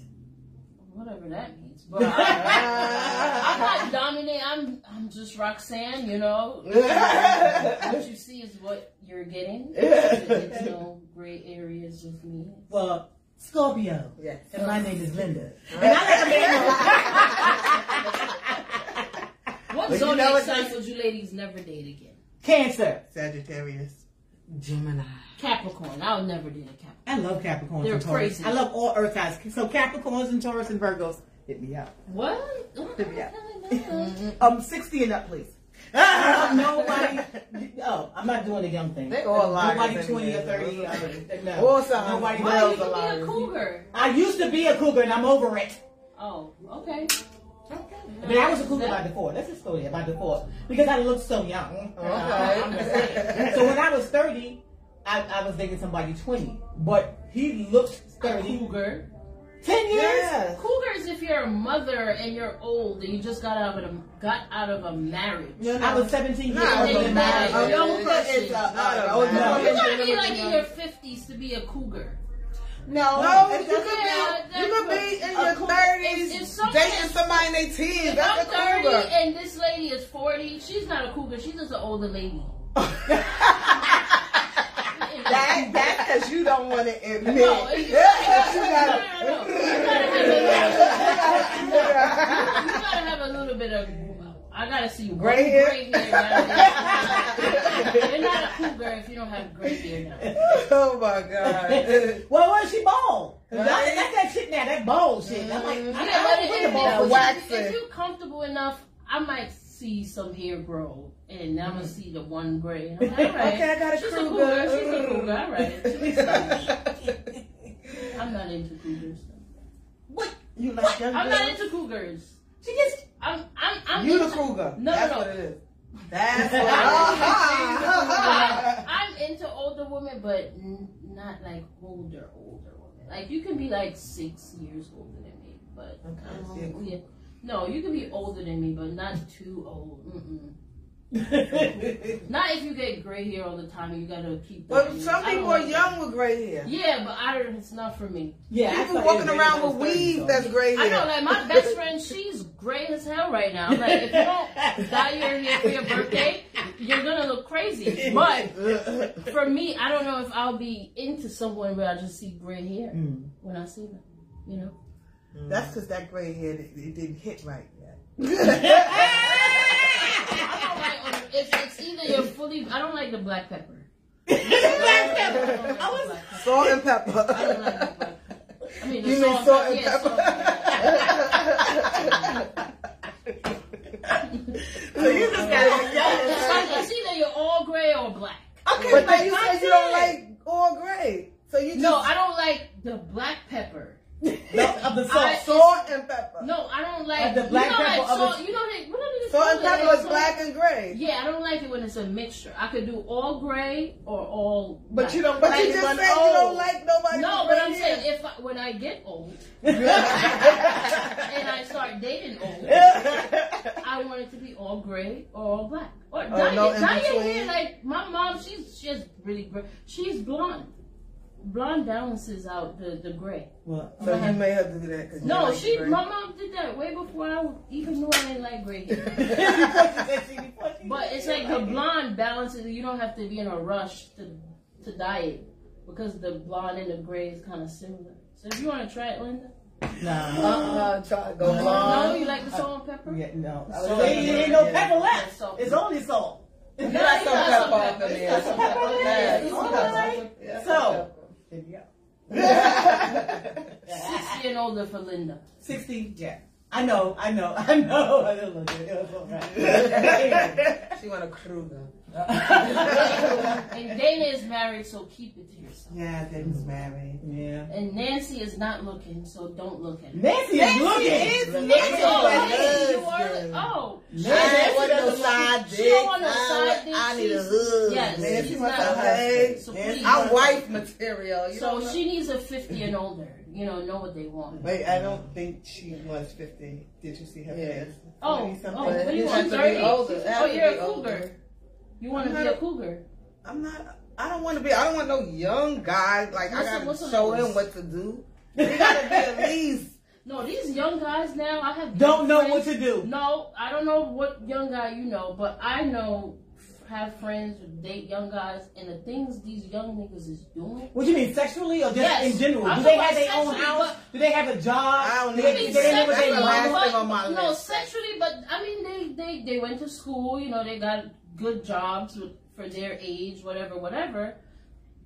A: Whatever that means. But I, I'm not dominant. I'm I'm just Roxanne. You know, what you see is what you're getting. There's no gray areas with me.
B: Well, Scorpio.
D: Yes.
B: And my name is Linda. And I like a man.
A: What zodiac
D: know what
A: sign
D: they-
A: would you ladies never date again?
B: Cancer.
D: Sagittarius.
C: Gemini.
A: Capricorn. I would never date a Capricorn.
B: I love Capricorns
A: They're
B: and Taurus.
A: crazy.
B: I love all Earth signs. So Capricorns and Taurus and Virgos, hit me up.
A: What?
B: Yeah. Um, 60 and up, please. Um, nobody. Oh, I'm not doing the young thing.
D: They all liars
B: Nobody 20 or 30. Uh, no.
D: All signs.
B: Nobody
A: Why
D: Girls
A: you
D: are
A: can be a cougar?
B: I used to be a cougar and I'm over it.
A: Oh, okay.
B: But I was a cougar by default. Let's just go there by default because I looked so young.
D: Okay.
B: I'm just saying. so when I was 30, I, I was dating somebody 20, but he looked thirty.
A: A
B: 30.
A: cougar.
B: 10 years?
D: Yes.
A: Cougar is if you're a mother and you're old and you just got out of a got out of a marriage.
D: No,
B: I was 17 years
D: Nah,
B: old.
A: they
B: when
A: married.
B: I-
D: A
A: Young
D: cougar
A: person.
D: is a- a-
C: Not a
D: older
C: man.
B: No.
D: woman
A: You gotta be
D: than a
A: like in
D: young-
A: your fifties to be a cougar.
D: No,
C: No,
D: it
C: you
D: doesn't
A: Yeah,
D: you could be in your thirties dating somebody in their teens. That's
A: I'm
D: a
A: thirty and this lady is forty, she's not a cougar. She's just an older lady.
D: That, that's because you don't want to admit.
A: No, you
D: that
A: gotta- no, no, no. You gotta have a-
D: you gotta-
A: You gotta have a little bit of. I gotta see you.
D: Gray hair?
A: Gray hair down there. You're not a cougar if you don't have gray hair now.
D: oh my god.
B: Well, was she bald.
D: Right.
B: That, that's that shit now, that bald shit. I'm like, mm-hmm.
A: Yeah,
B: I,
A: but
B: I
A: if,
B: don't
A: if,
B: bald for
A: if,
D: waxing.
A: if you're comfortable enough, I might see some hair grow, and now I'm gonna see the one gray. I'm like, all right,
D: Okay, I got a
A: she's
D: cougar.
A: a cougar. She's a cougar. All right. I'm not into cougars.
B: What?
D: You like young
A: I'm
D: girls?
A: not into cougars.
B: She just,
A: I'm. I'm. I'm
D: You the
A: into,
D: cougar.
A: No,
D: That's
A: no,
D: what
A: no.
D: it is. That's what
A: I'm, I'm into older women, but n- not like older, older women. Like you can be like six years older than me, but
D: Okay,
A: um, yeah. no, you can be older than me, but not too old. Mm-mm.
B: Is.
A: Not if you get gray hair all the time and you gotta keep.
D: But
A: dyeing it.
D: some people are
A: like
D: young
A: that.
D: with gray hair.
A: Yeah, but I don't. It's not for me.
B: yeah, I
D: People
B: thought
D: walking around with
B: those
D: weave
B: 30s,
D: that's
B: though.
D: gray
A: I know,
D: hair.
A: like my best friend, she's gray as hell right now. I'm like, if you don't dye your hair for your birthday, you're gonna look crazy. But for me, I don't know if I'll be into someone where I just see gray hair
B: Mm.
A: when I see them. You know.
D: That's because that gray hair it, it didn't hit right yet.
A: I don't like. um, It's, it's either you're fully. I don't like the black pepper.
B: Black pepper. I was.
D: Salt and
A: I don't like
D: pepper.
A: the black pepper. I mean,
D: You mean
A: salt,
D: salt and
A: yeah,
D: pepper? so you just gotta
A: It's
D: get
A: it's either you're all gray or black.
B: Okay,
D: But
B: but
D: you said you don't like all gray. So you just
A: No, I don't like the black pepper.
B: No, of the salt.
A: I-
D: salt and pepper.
A: No, I don't like
B: Like the black
A: you know,
B: pepper
A: like
B: of
A: salt.
B: a-
A: You know, they, what are
D: Salt and pepper
A: Like
D: is black and gray.
A: Yeah, I don't like it when it's a mixture. I could do all gray or all.
D: But
A: black.
D: you don't. But
B: Like
D: you just said you don't like nobody.
A: No, but I'm
D: hair.
A: saying if I, when I get old and I start dating old, I want it to be all gray or all black or
D: Oh,
A: dye,
D: no
A: it-
D: in
A: dye your hair like my mom. She's she's really gray. She's blonde. Blonde balances out the the gray.
B: Well,
D: So you may have to do that.
A: No,
D: like
A: she.
D: gray.
A: My mom did that way before I even knew I didn't like gray hair. But it's like the blonde balances. You don't have to be in a rush to to dye it because the blonde and the gray is kind of similar. So if you want to try it, Linda.
B: Nah.
D: Uh-uh, try to go
B: No.
D: blonde.
A: No, you like the salt and pepper.
B: Yeah, no.
A: Salt.
B: There ain't no pepper left.
A: Salt.
B: It's only salt.
D: You
A: No,
D: got
A: you
D: some pepper
A: some
D: up
A: pepper. You
D: there.
A: got some pepper.
D: Yeah,
A: Yeah,
D: you
A: you
D: got
A: got
D: some
A: some
D: pepper.
B: So-
D: some
B: There you go.
A: Sixty and older for Linda.
B: 60, yeah. I know, I know, I know. I know. It was all right.
D: pepper. She want a Kruger.
A: And Dana is married, so keep it to yourself.
D: Yeah, David's married.
B: yeah.
A: And Nancy is not looking, so don't look at her.
B: Nancy is looking.
D: is
B: Nancy
A: Oh,
D: looking.
A: Nancy, oh, you
D: husband.
A: are. Oh,
D: I ain't want no side
A: She
D: dick.
A: don't want no side dick.
D: I need a
A: She's-
D: hood.
A: yes,
D: Nancy
A: she's
D: wants
A: not
D: a
A: a
D: husband.
A: So please-
D: I'm wife material. You
A: So
D: know?
A: she needs a 50 and older. You know, know what they want.
D: Wait, I don't think she was 50. Did you see her
C: Yeah.
D: face?
A: Oh,
D: 20
A: oh,
D: something.
A: what do you want?
C: has
A: 30?
C: older.
A: Oh, you're
C: be
A: a
C: older.
A: cougar. You want to
D: I'm
A: be
D: not
A: a cougar.
D: I'm not. I don't want to be. I don't want no young guy. Like
A: What's
D: I gotta
A: the
D: show him what to do. He gotta be at least
A: No, these young guys now, I have
B: Don't know
A: friends-
B: what to do.
A: No, I don't know what young guy you know, but I know have friends who date young guys, and the things these young niggas is doing.
B: What do you mean, sexually or just
A: Yes.
B: in general?
A: I'm
B: Do they have their own house? Do they have a job?
D: I don't
B: Do
D: need
B: they,
D: to
B: do they live with
D: That's
B: their
D: the last
B: mama?
D: on my
A: no,
D: list.
A: sexually, but I mean, they they they went to school. You know, they got good jobs with, for their age, whatever, whatever.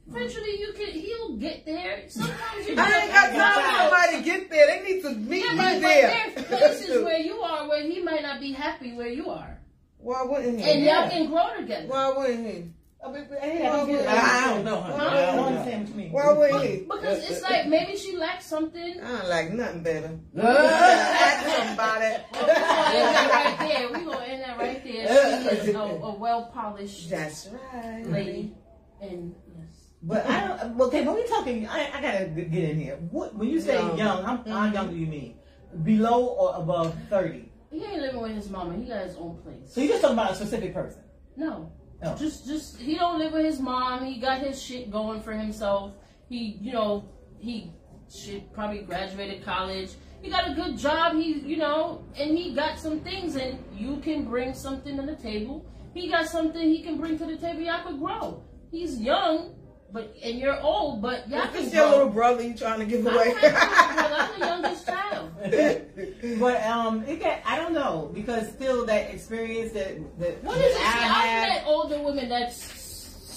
A: Eventually, you can he'll get there. Sometimes you.
D: I ain't got time for somebody get there. They need to meet
A: Yeah,
D: me
A: but, but
D: there.
A: there's places where you are where he might not be happy where you are,
D: Why wouldn't he?
A: and y'all can grow together.
D: Why wouldn't he?
B: I mean, hey, I don't it. I don't know, honey. I don't understand what you mean.
D: Why wouldn't he?
A: Because it's like maybe she lacks something.
D: I don't like nothing better. Ask him about it.
A: We're gonna end that right there. We're gonna end that right there. She is a, a well polished
D: That's right.
A: lady, and yes.
B: But I don't. Okay, when we talking, I, I gotta get in here. What when you say
D: Young.
B: young? How, how mm-hmm. young do you mean? Below or above thirty?
A: He ain't living with his mama. He got his own place.
B: So you're just talking about a specific person.
A: No. Just just he don't live with his mom. He got his shit going for himself. He you know, he shit probably graduated college. He got a good job, he you know, and he got some things and you can bring something to the table. He got something he can bring to the table, y'all could grow. He's young, but and you're old, but y'all
D: If
A: can
D: it's
A: grow.
D: your little brother you trying to give away.
A: don't have a little brother, I'm the youngest child.
B: but um, it got, I don't know because still that experience that that,
A: What is it?
B: that
A: See,
B: I
A: I've
B: had.
A: met older women that's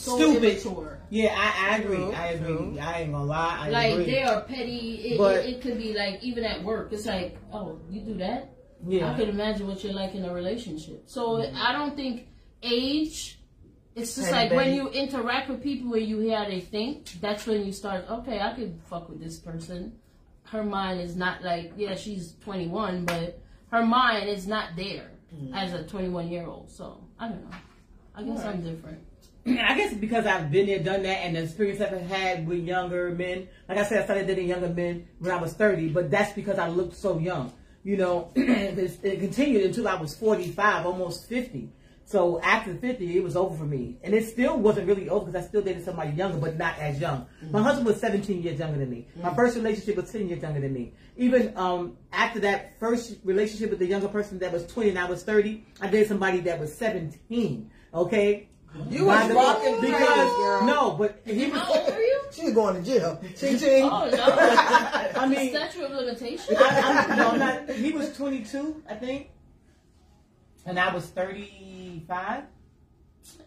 A: so
B: Stupid.
A: immature.
B: Yeah, I, I agree.
D: True,
B: I agree.
D: true.
B: I ain't gonna lie. I
A: like
B: agree.
A: they are petty. It,
B: But-
A: it, it could be like even at work. It's like, oh, you do that.
B: yeah.
A: I could imagine what you're like in a relationship. So I don't think age. It's just like when you interact with people and you hear how they think. That's when you start. Okay, I could fuck with this person. Her mind is not like yeah, she's 21, but her mind is not there mm-hmm. as a 21 year old. So I don't know. I guess I'm different.
B: I guess because I've been there, done that, and the experience I've had with younger men. Like I said, I started dating younger men when I was 30, but that's because I looked so young. You know, it continued until I was 45, almost 50. So after 50, it was over for me. And it still wasn't really over because I still dated somebody younger, but not as young. My husband was 17 years younger than me. My first relationship was 10 years younger than me. Even um, after that first relationship with the younger person that was 20 and I was 30, I dated somebody that was 17. Okay?
D: You
B: Why
D: was
B: the-
D: walking crazy,
B: because
D: girl.
B: no, but he was.
A: How old are you?
D: She's going to jail. Ching ching.
A: Oh no.
B: I mean,
A: Statute of limitation.
B: I, I'm, no, I'm not. He was 22, I think, and I was 35.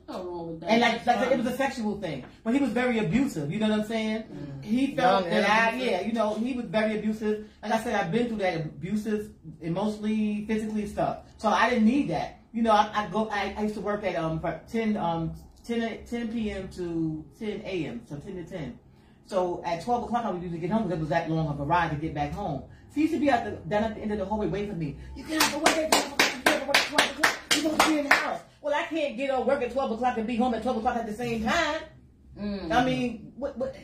A: Nothing wrong with that.
B: And like,
A: That's
B: like it was a sexual thing, but he was very abusive. You know what I'm saying? He felt
D: Young
B: that I, yeah, you know, he was very abusive. Like I said, I've been through that abusive, emotionally, physically stuff. So I didn't need that. You know, I, I go. I, I used to work at um for 10 um 10 10 p.m. to 10 a.m. So 10 to 10. So at 12 o'clock, I would usually get home because it was that long of a ride to get back home. So he used to be at the, down at the end of the hallway waiting for me. You get out the way, at 12 o'clock, you get out the at 12 o'clock. You're supposed to be in the house. Well, I can't get on work at 12 o'clock and be home at 12 o'clock at the same time.
A: Mm.
B: I mean, what, what,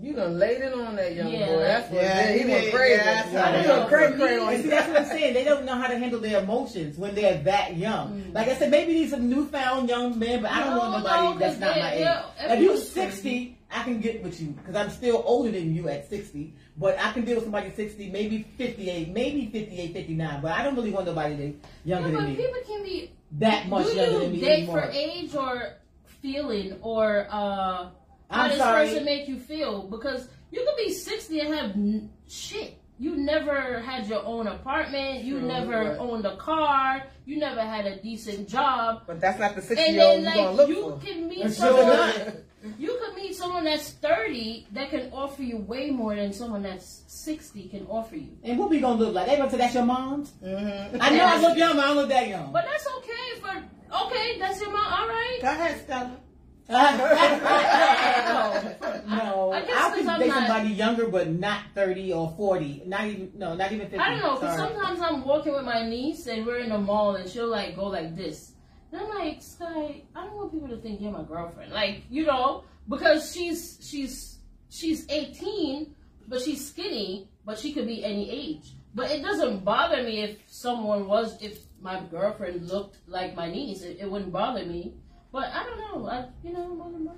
C: You done laid it on that young
A: Yeah,
C: boy. That's what
D: Yeah,
C: it is.
D: he
C: He went crazy.
D: yeah,
B: I know,
C: cray cray on
B: See, that's what I'm saying. They don't know how to handle their emotions when they're that young. Like I said, maybe these are newfound young men, but I don't
A: No,
B: want nobody
A: no,
B: that's
A: 'cause
B: not
A: they-
B: my age.
A: they're-
B: If you're 60, I can get with you because I'm still older than you at 60. But I can deal with somebody 60, maybe 58, maybe 58, 59. But I don't really want nobody that younger
A: Yeah,
B: than
A: but
B: me.
A: people can be.
B: That much
A: do
B: younger
A: you
B: than me
A: date
B: anymore.
A: for age or feeling or uh, how
B: I'm
A: this
B: sorry.
A: person make you feel? Because you could be sixty and have n- shit. You never had your own apartment. You
C: True,
A: never
C: right.
A: owned a car. You never had a decent job.
D: But that's not the 60 year old you're going
A: like,
D: to
A: you
D: look for.
A: can meet
B: Sure
A: someone.
B: not.
A: You could meet someone that's thirty that can offer you way more than someone that's sixty can offer you.
B: And what we gonna look like? They gonna say that's your mom's?
D: Mm-hmm.
B: I know I look young, but I don't look that young.
A: But that's okay for okay. That's your mom. All right.
D: Go ahead, Stella.
B: no,
A: I guess
B: I
A: 'cause
B: could
A: I'm
B: date somebody younger, but not thirty or forty. Not even no, not even fifty.
A: I don't know, because
B: Sorry.
A: sometimes I'm walking with my niece and we're in the mall and she'll like go like this. And I'm like, Sky, I don't want people to think you're my girlfriend. Like, you know, because she's she's she's 18, but she's skinny, but she could be any age. But it doesn't bother me if someone was if my girlfriend looked like my niece. It, it wouldn't bother me. But I don't know. I you know, I know.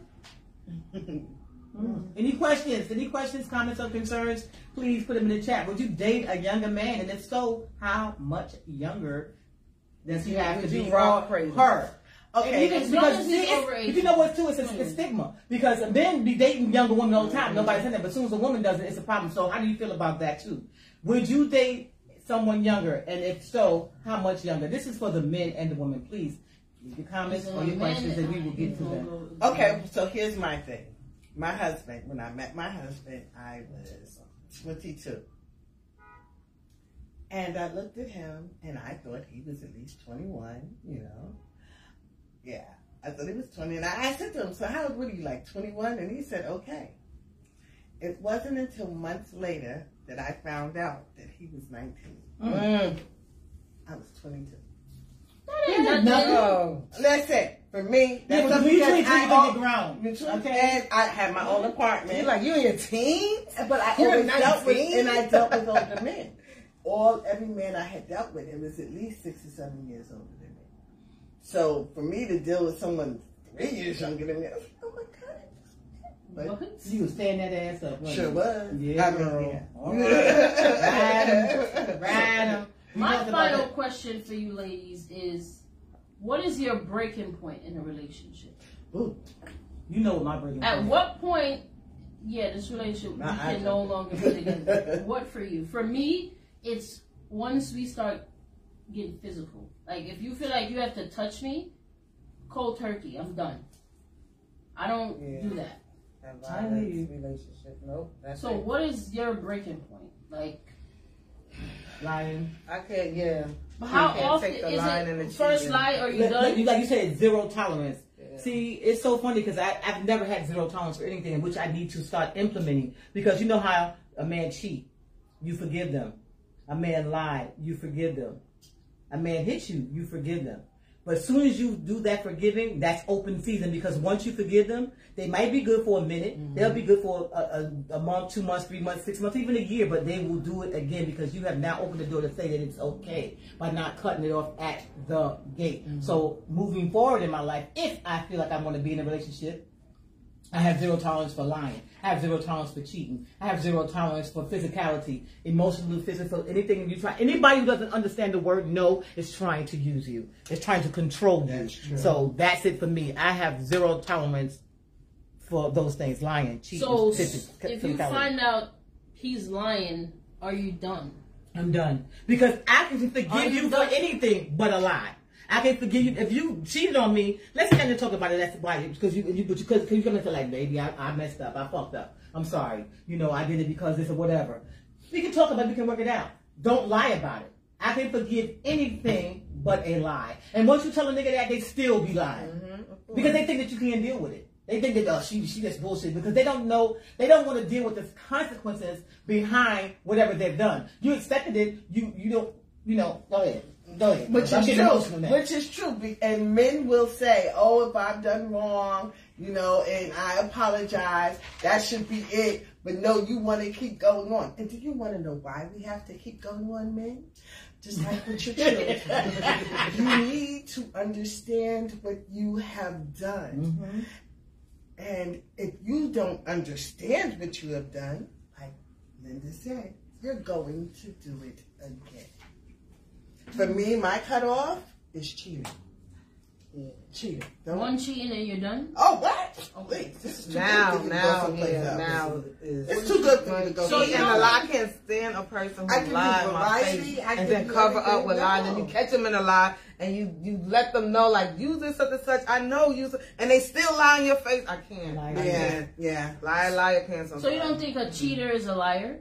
B: Mm. Any questions? Any questions, comments, or concerns? Please put them in the chat. Would you date a younger man? And if so, how much younger does you have to be or
C: crazy?
B: her?
D: Okay.
B: Because
A: as
B: see, it's- you know what too? It's a, it's stigma because men be dating younger women all the time. Nobody's saying that, but as soon as a woman does it, it's a problem. So how do you feel about that too? Would you date someone younger? And if so, how much younger? This is for the men and the women. Please leave your comments or your questions, and we will get to them.
D: Okay, so here's my thing. My husband, when I met my husband, I was 22. And I looked at him and I thought he was at least 21, you know. Yeah, I thought he was 20. And I, I said to him, So how old were you, like 21? And he said, Okay. It wasn't until months later that I found out that he was 19.
C: Mm.
D: I was 22.
A: That ain't nothing.
B: Nothing.
C: Oh.
D: Listen, for me,
B: Yeah,
D: that's
B: but
D: because I
B: think
D: al-
B: the ground.
D: Okay.
B: Okay.
D: And I had my own apartment.
C: You're like you in your teens?
D: but I
C: You're
D: always dealt with
C: 19?
D: and I dealt with older men. All every man I had dealt with, it was at least six or seven years older than me. So for me to deal with someone three years younger than me, I was like, oh my god. But
A: What?
B: You was stand that ass up.
D: sure
B: you?
D: was.
B: Yeah,
D: I mean,
B: girl.
D: yeah.
B: All right. Ride 'em. Ride 'em. We
A: My final question for you ladies is what is your breaking point in a relationship?
B: Ooh, you know what my breaking
A: At
B: point At
A: what point, yeah, this relationship, we
D: I
A: can no longer be together. what for you? For me, it's once we start getting physical. Like, if you feel like you have to touch me, cold turkey, I'm done. I don't
C: Yeah.
A: do that.
C: That
B: I
C: violence
B: hear you.
C: relationship. Nope. That's
A: So,
C: it.
A: what is your breaking point? Like,
B: Lying.
C: I can't. Yeah.
A: how
C: can't
A: often
C: take the
A: is
C: line and
A: it
C: the
A: first
C: cheating.
A: lie or you done?
B: like you, like you said, zero tolerance.
C: Yeah.
B: See, it's so funny because I've never had zero tolerance for anything, which I need to start implementing. Because you know how a man cheat, you forgive them. A man lied, you forgive them. A man hit you, you forgive them. But as soon as you do that forgiving, that's open season because once you forgive them, they might be good for a minute. Mm-hmm. They'll be good for a, a, a month, two months, three months, six months, even a year, but they will do it again because you have now opened the door to say that it's okay by not cutting it off at the gate. Mm-hmm. So moving forward in my life, if I feel like I'm going to be in a relationship, I have zero tolerance for lying. I have zero tolerance for cheating. I have zero tolerance for physicality, emotional, physical, anything you try. Anybody who doesn't understand the word no is trying to use you. It's trying to control you. So that's it for me. I have zero tolerance for those things: lying, cheating,
A: so,
B: phys-
A: if you find out he's lying, are you done?
B: I'm done because I can
A: Are
B: forgive
A: you
B: you for anything but a lie. I can forgive you if you cheated on me. Let's kind of talk about it. That's why because you, you but you because you come into like, baby, I, I messed up. I fucked up. I'm sorry. You know, I did it because this or whatever. We can talk about. it. We can work it out. Don't lie about it. I can forgive anything but a lie. And once you tell a nigga that, they still be lying mm-hmm, because they think that you can't deal with it. They think that oh, she she just bullshit because they don't know they don't want to deal with the consequences behind whatever they've done. You accepted it. You you don't you know. Go ahead. Go ahead.
D: Which is true. Which is true. And men will say, "Oh, if I've done wrong, you know, and I apologize, that should be it." But no, you want to keep going on. And do you want to know why we have to keep going on, men? Just like with your children, you need to understand what you have done.
B: Mhm.
D: And if you don't understand what you have done, like Linda said, you're going to do it again. For me, my cutoff is cheating.
C: Yeah.
D: Cheating. Don't.
A: One cheating and you're done?
D: Oh, what?
A: Oh,
D: Wait, this is too
C: Now,
D: good for you to go
C: now, yeah, now is.
D: It's too good for me to go
A: So
C: See,
A: you
C: and
A: don't
C: a lie, I can't stand a person
D: I
C: who
D: can
C: lies
D: do
C: in my face
D: I
C: and then cover up
D: everything.
C: with lies, and you catch them in a lie, and you you let them know like you did such and such. I know you, and they still lie in your face. I can't.
B: Lie.
D: Yeah, yeah.
C: Lie, lie your pants on.
A: So you don't think a cheater is a liar?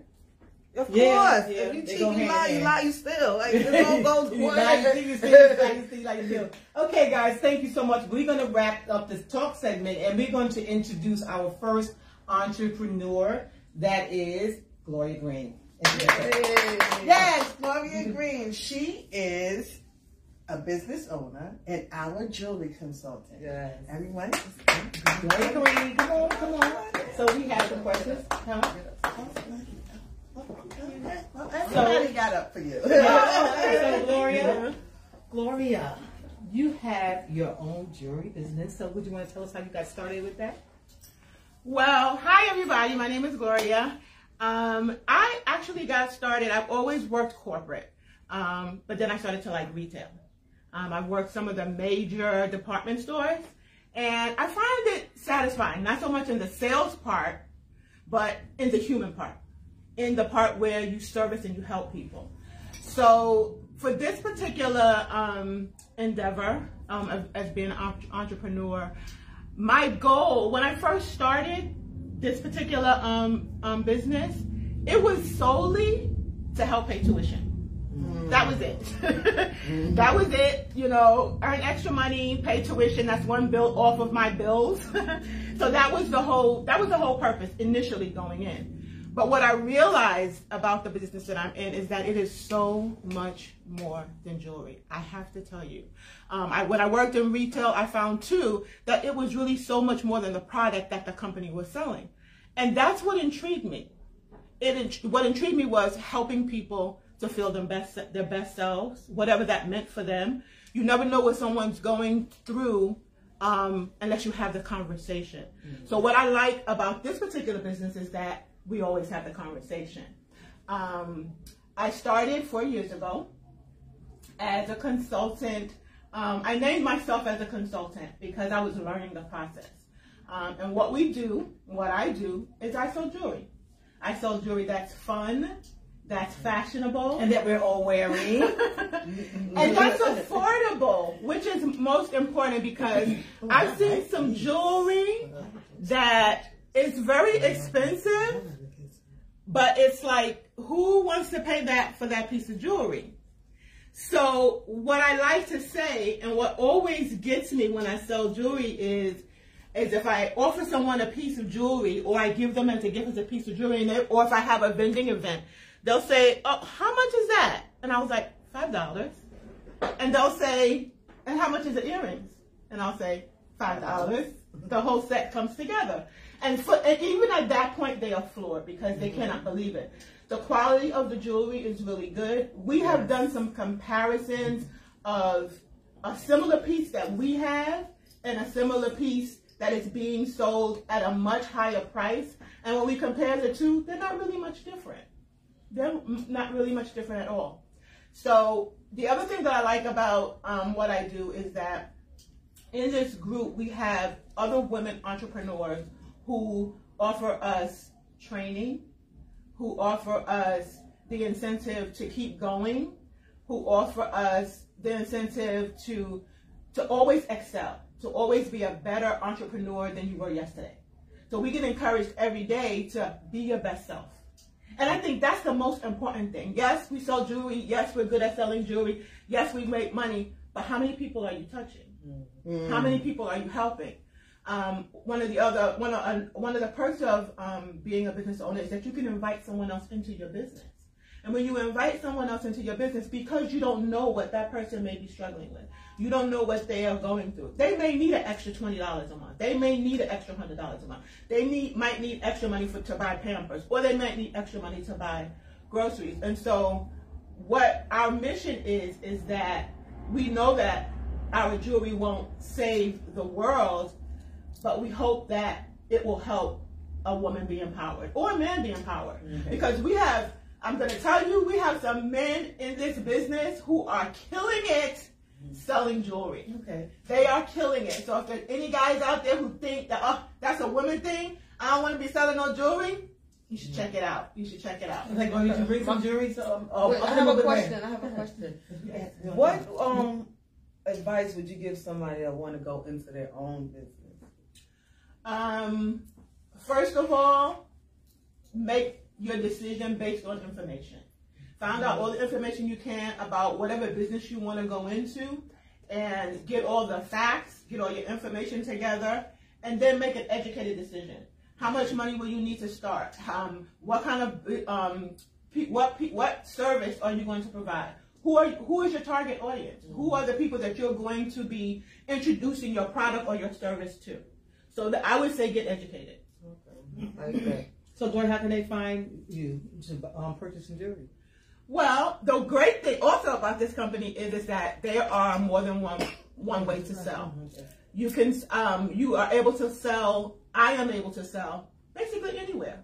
C: Of course,
B: Yeah, yeah,
C: if you cheat, you lie, you lie, you still. Like it all goes
B: You lie, you see, you see, you lie, you see, like you do. Okay, guys, thank you so much. We're going to wrap up this talk segment and we're going to introduce our first entrepreneur that is Gloria Green.
D: Yes, Gloria Green. She is a business owner and our jewelry consultant.
C: Yes.
D: Everyone,
B: Gloria Green, come on, come on. So we have some questions. Huh?
D: Everybody got up for you.
B: so Gloria, Gloria, you have your own jewelry business. So would you want to tell us how you got started with that?
E: Well, hi everybody. My name is Gloria. Um, I actually got started. I've always worked corporate, um, but then I started to like retail. Um, I've worked some of the major department stores, and I find it satisfying. Not so much in the sales part, but in the human part, in the part where you service and you help people. So for this particular um, endeavor, um, as, as being an entrepreneur, my goal when I first started this particular um, um, business, it was solely to help pay tuition. That was it. that was it. You know, earn extra money, pay tuition. That's one bill off of my bills. so that was the whole. That was the whole purpose initially going in. But what I realized about the business that I'm in is that it is so much more than jewelry. I have to tell you. Um, I, when I worked in retail, I found too that it was really so much more than the product that the company was selling. And that's what intrigued me. It, what intrigued me was helping people to feel their best, their best selves, whatever that meant for them. You never know what someone's going through um, unless you have the conversation. Mm-hmm. So what I like about this particular business is that we always have the conversation. Um, I started four years ago as a consultant. Um, I named myself as a consultant because I was learning the process. Um, and what we do, what I do, is I sell jewelry. I sell jewelry that's fun, that's fashionable,
B: and that we're all wearing,
E: and that's affordable, which is most important because I've seen some jewelry that it's very expensive, but it's like, who wants to pay that for that piece of jewelry? So what I like to say, and what always gets me when I sell jewelry is, is if I offer someone a piece of jewelry, or I give them as a gift as a piece of jewelry, or if I have a vending event, they'll say, "Oh, how much is that?" And I was like, five dollars. And they'll say, "And how much is the earrings?" And I'll say, five dollars. The whole set comes together. And, for, and even at that point, they are floored because they cannot believe it. The quality of the jewelry is really good. We have done some comparisons of a similar piece that we have and a similar piece that is being sold at a much higher price. And when we compare the two, they're not really much different. They're not really much different at all. So the other thing that I like about um, what I do is that in this group, we have other women entrepreneurs who offer us training, who offer us the incentive to keep going, who offer us the incentive to to always excel, to always be a better entrepreneur than you were yesterday. So we get encouraged every day to be your best self. And I think that's the most important thing. Yes, we sell jewelry. Yes, we're good at selling jewelry. Yes, we make money. But how many people are you touching? Mm. How many people are you helping? Um, one of the other one of uh, one of the perks of um, being a business owner is that you can invite someone else into your business. And when you invite someone else into your business, because you don't know what that person may be struggling with, you don't know what they are going through. They may need an extra twenty dollars a month. They may need an extra hundred dollars a month. They need might need extra money for to buy Pampers, or they might need extra money to buy groceries. And so, what our mission is is that we know that our jewelry won't save the world, but we hope that it will help a woman be empowered or a man be empowered. Mm-hmm. Because we have, I'm going to tell you, we have some men in this business who are killing it selling jewelry.
B: Okay.
E: They are killing it. So if there's any guys out there who think that, oh, that's a woman thing, I don't want to be selling no jewelry, you should check it out. You should check it out.
B: Like, oh, you should bring some jewelry. So, um,
C: Wait, I have a question. I have a question. yes. What um advice would you give somebody that want to go into their own business?
E: Um, first of all, make your decision based on information. Find out all the information you can about whatever business you want to go into and get all the facts, get all your information together, and then make an educated decision. How much money will you need to start? Um, what kind of um, what what service are you going to provide? Who are who is your target audience? Who are the people that you're going to be introducing your product or your service to? So the, I would say get educated.
B: Okay. So, Gordon, how can they find you to um, purchase some jewelry?
E: Well, the great thing also about this company is, is that there are more than one one way to sell. You can um, you are able to sell I am able to sell basically anywhere.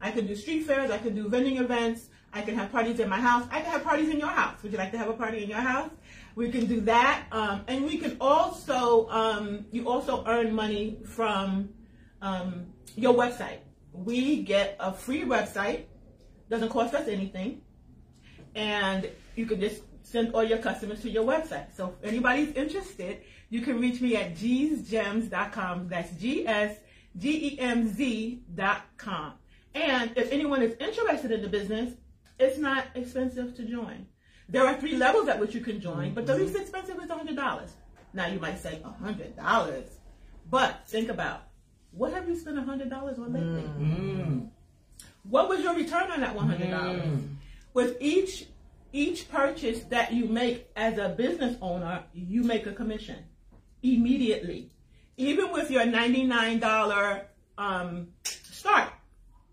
E: I can do street fairs, I can do vending events, I can have parties in my house, I can have parties in your house. Would you like to have a party in your house? We can do that, um, and we can also um, you also earn money from um, your website. We get a free website, doesn't cost us anything, and you can just send all your customers to your website. So if anybody's interested, you can reach me at gsgems.com. That's G S G E M Z.com. And if anyone is interested in the business, it's not expensive to join. There are three levels at which you can join, but the least expensive is $100. Now you might say $100. But think about what have you spent $100 on lately?
B: Mm.
E: What was your return on that $100?
B: Mm.
E: With each each purchase that you make as a business owner, you make a commission immediately. Even with your $99 um, start,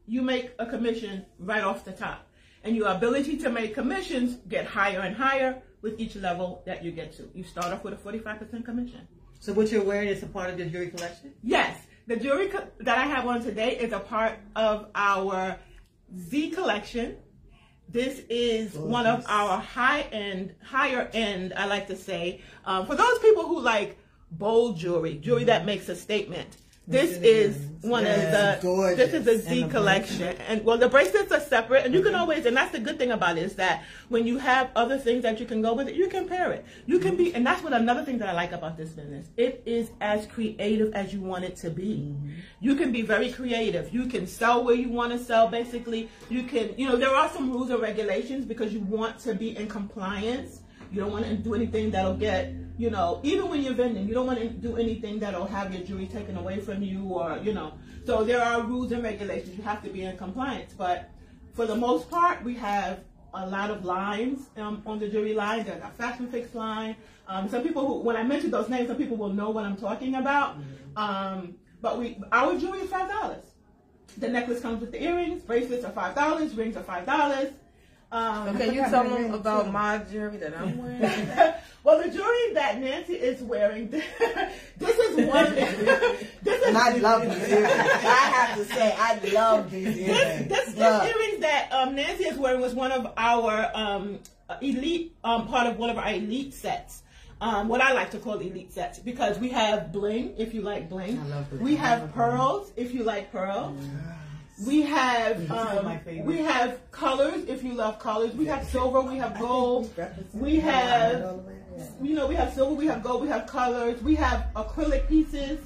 E: you make a commission right off the top. And your ability to make commissions get higher and higher with each level that you get to. You start off with a 45% commission.
B: So what you're wearing is a part of your jewelry collection?
E: Yes, the jewelry co- that I have on today is a part of our Z collection. This is one of our high end, higher end, I like to say. Um, for those people who like bold jewelry, jewelry that makes a statement. This is one
D: Yes,
E: of the.
D: gorgeous.
E: This is a Z
B: And
E: collection, and well, the bracelets are separate, and you can always. And that's the good thing about it is that when you have other things that you can go with it, you can pair it. You can be, and that's what another thing that I like about this business. It is as creative as you want it to be. Mm-hmm. You can be very creative. You can sell where you want to sell. Basically, you can. You know, there are some rules and regulations because you want to be in compliance. You don't want to do anything that'll get, you know, even when you're vending, you don't want to do anything that'll have your jewelry taken away from you or, you know. So there are rules and regulations. You have to be in compliance. But for the most part, we have a lot of lines um, on the jewelry line. There's a fashion fix line. Um, some people who, when I mention those names, some people will know what I'm talking about. Um, but we, our jewelry is five dollars. The necklace comes with the earrings. Bracelets are five dollars. Rings are five dollars. Um,
C: Okay, you tell them about my jewelry that I'm wearing.
E: well, the jewelry that Nancy is wearing, this is one. this is
D: And I love these earrings. I have to say, I love these earrings.
E: this, this
D: Love.
E: earrings that um, Nancy is wearing was one of our um, elite um, part of one of our elite sets. Um, what I like to call elite sets because we have bling if you like bling.
B: I love bling.
E: We have
B: love bling.
E: pearls if you like pearls. We have um, we have colors if you love colors. We have silver. We have gold. We have you know, we have silver, we have gold, we have colors, we have acrylic pieces,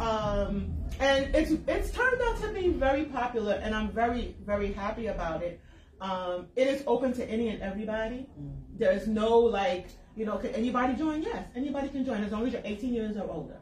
E: um, and it's it's turned out to be very popular, and I'm very very happy about it. Um, it is open to any and everybody. There's no like, you know, can anybody join? Yes, anybody can join as long as you're 18 years or older.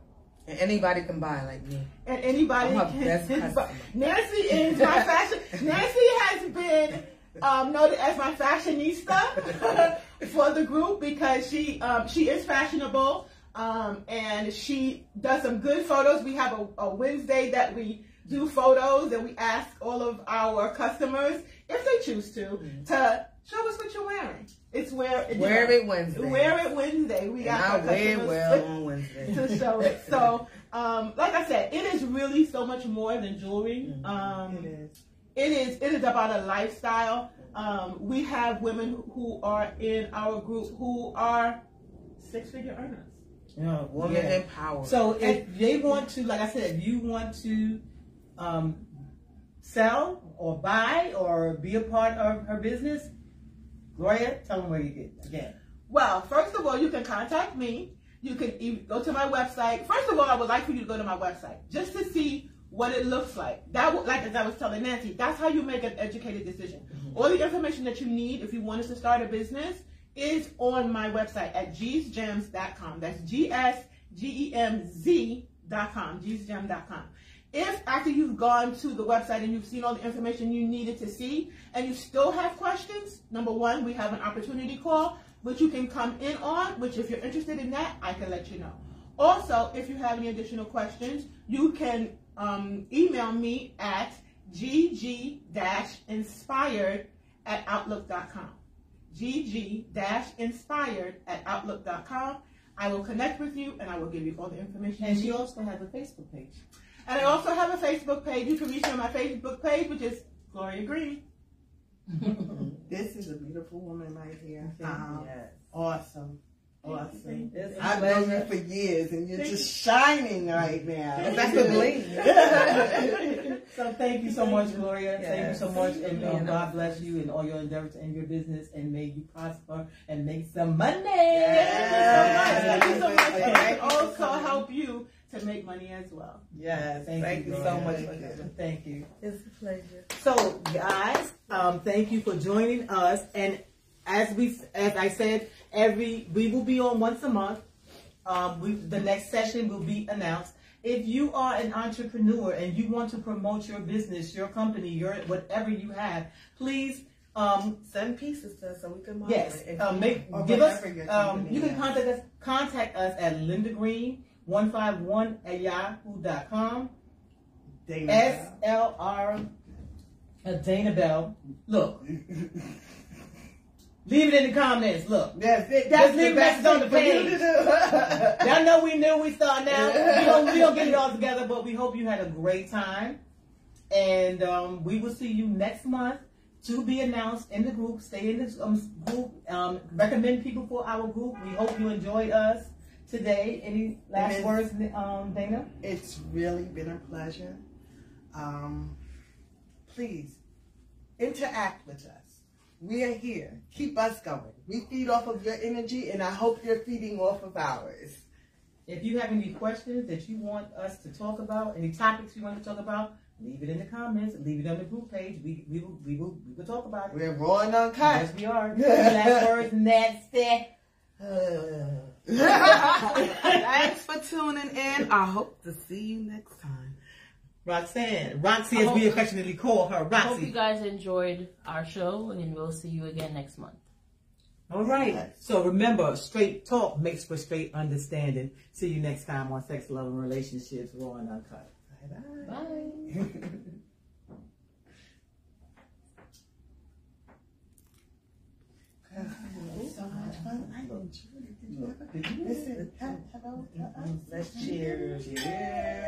C: And anybody can buy like me.
E: And anybody
C: I'm
E: can.
C: best.
E: Nancy is my fashion. Nancy has been um, noted as my fashionista for the group because she um, she is fashionable um, and she does some good photos. We have a, a Wednesday that we do photos and we ask all of our customers if they choose to
C: Mm-hmm.
E: to show us what you're wearing. It's where
C: Wear it Wednesday.
E: Wear it Wednesday. We
C: And
E: got
C: I
E: our
C: wear well on Wednesday.
E: to show it. So, um, like I said, it is really so much more than jewelry. Um,
D: It is.
E: it is it is about a lifestyle. Um, we have women who are in our group who are six figure earners.
B: Yeah,
C: Woman
B: yeah.
C: empowerment.
B: So if they want to, like I said, if you want to um, sell or buy or be a part of her business, Gloria, tell them where you get again.
E: Well, first of all, you can contact me. You can go to my website. First of all, I would like for you to go to my website just to see what it looks like. That, would- like as I was telling Nancy, that's how you make an educated decision. Mm-hmm. All the information that you need if you wanted to start a business is on my website at gsgems.com. That's G S G E M Z dot com, gsgem.com. If after you've gone to the website and you've seen all the information you needed to see and you still have questions, number one, we have an opportunity call, which you can come in on, which if you're interested in that, I can let you know. Also, if you have any additional questions, you can um, email me at gg-inspired at outlook.com. gg-inspired at outlook.com. I will connect with you and I will give you all the information.
B: And she also has a Facebook page.
E: And I also have a Facebook page. You can reach me on my Facebook page, which is Gloria Green.
D: This is a beautiful woman right here.
B: Thank.
D: Um,
C: Yes.
D: Awesome. Awesome.
C: It's a
D: I've known you for years and you're just shining right now.
C: That's the bling.
B: So thank you so much, Gloria. Thank you so much, and um, God bless you and all your endeavors and your business, and may you prosper and make some money.
E: Thank you so much. Thank you so much. And I
D: Thank you so
E: also help you to make money as well.
C: Yes.
B: Thank,
C: Thank,
B: you,
C: you, so much
D: Thank you.
B: Thank you.
C: It's a pleasure.
B: So, guys, um, thank you for joining us. And as we, as I said, every we will be on once a month. Um, we, the next session will be announced. If you are an entrepreneur and you want to promote your business, your company, your whatever you have, please um,
C: Send pieces to us so we can model
B: Yes,
C: it.
B: um, make, give us. Um, you can contact us. Contact us at Linda Green one five one at yahoo.com.
D: Dana
B: S L R uh, Dana Bell. Look, leave it in the comments. Look,
D: That's it. That's
B: Just leave
D: the
B: message on the
D: thing for you
B: page. y'all know we knew we starting out. We don't, we don't get it all together, but we hope you had a great time, and um, we will see you next month. To be announced in the group. Stay in this um, group. Um, recommend people for our group. We hope you enjoyed us today. Any last words, um, Dana?
D: It's really been a pleasure. Um, please interact with us. We are here. Keep us going. We feed off of your energy, and I hope you're feeding off of ours.
B: If you have any questions that you want us to talk about, any topics you want to talk about, leave it in the comments. Leave it on the group page. We we will we will we will talk about it.
D: We're raw and uncut.
B: Yes, we are. Last words, nasty.
C: Thanks for tuning in. I hope to see you next time.
B: Roxanne, Roxy, as we affectionately call her, Roxy.
A: Hope you guys enjoyed our show, and we'll see you again next month.
B: All right. So remember, straight talk makes for straight understanding. See you next time on Sex, Love, and Relationships, Raw and Uncut.
D: Bye-bye.
A: Bye.
D: Hello?
C: Let's cheers.
D: Cheers.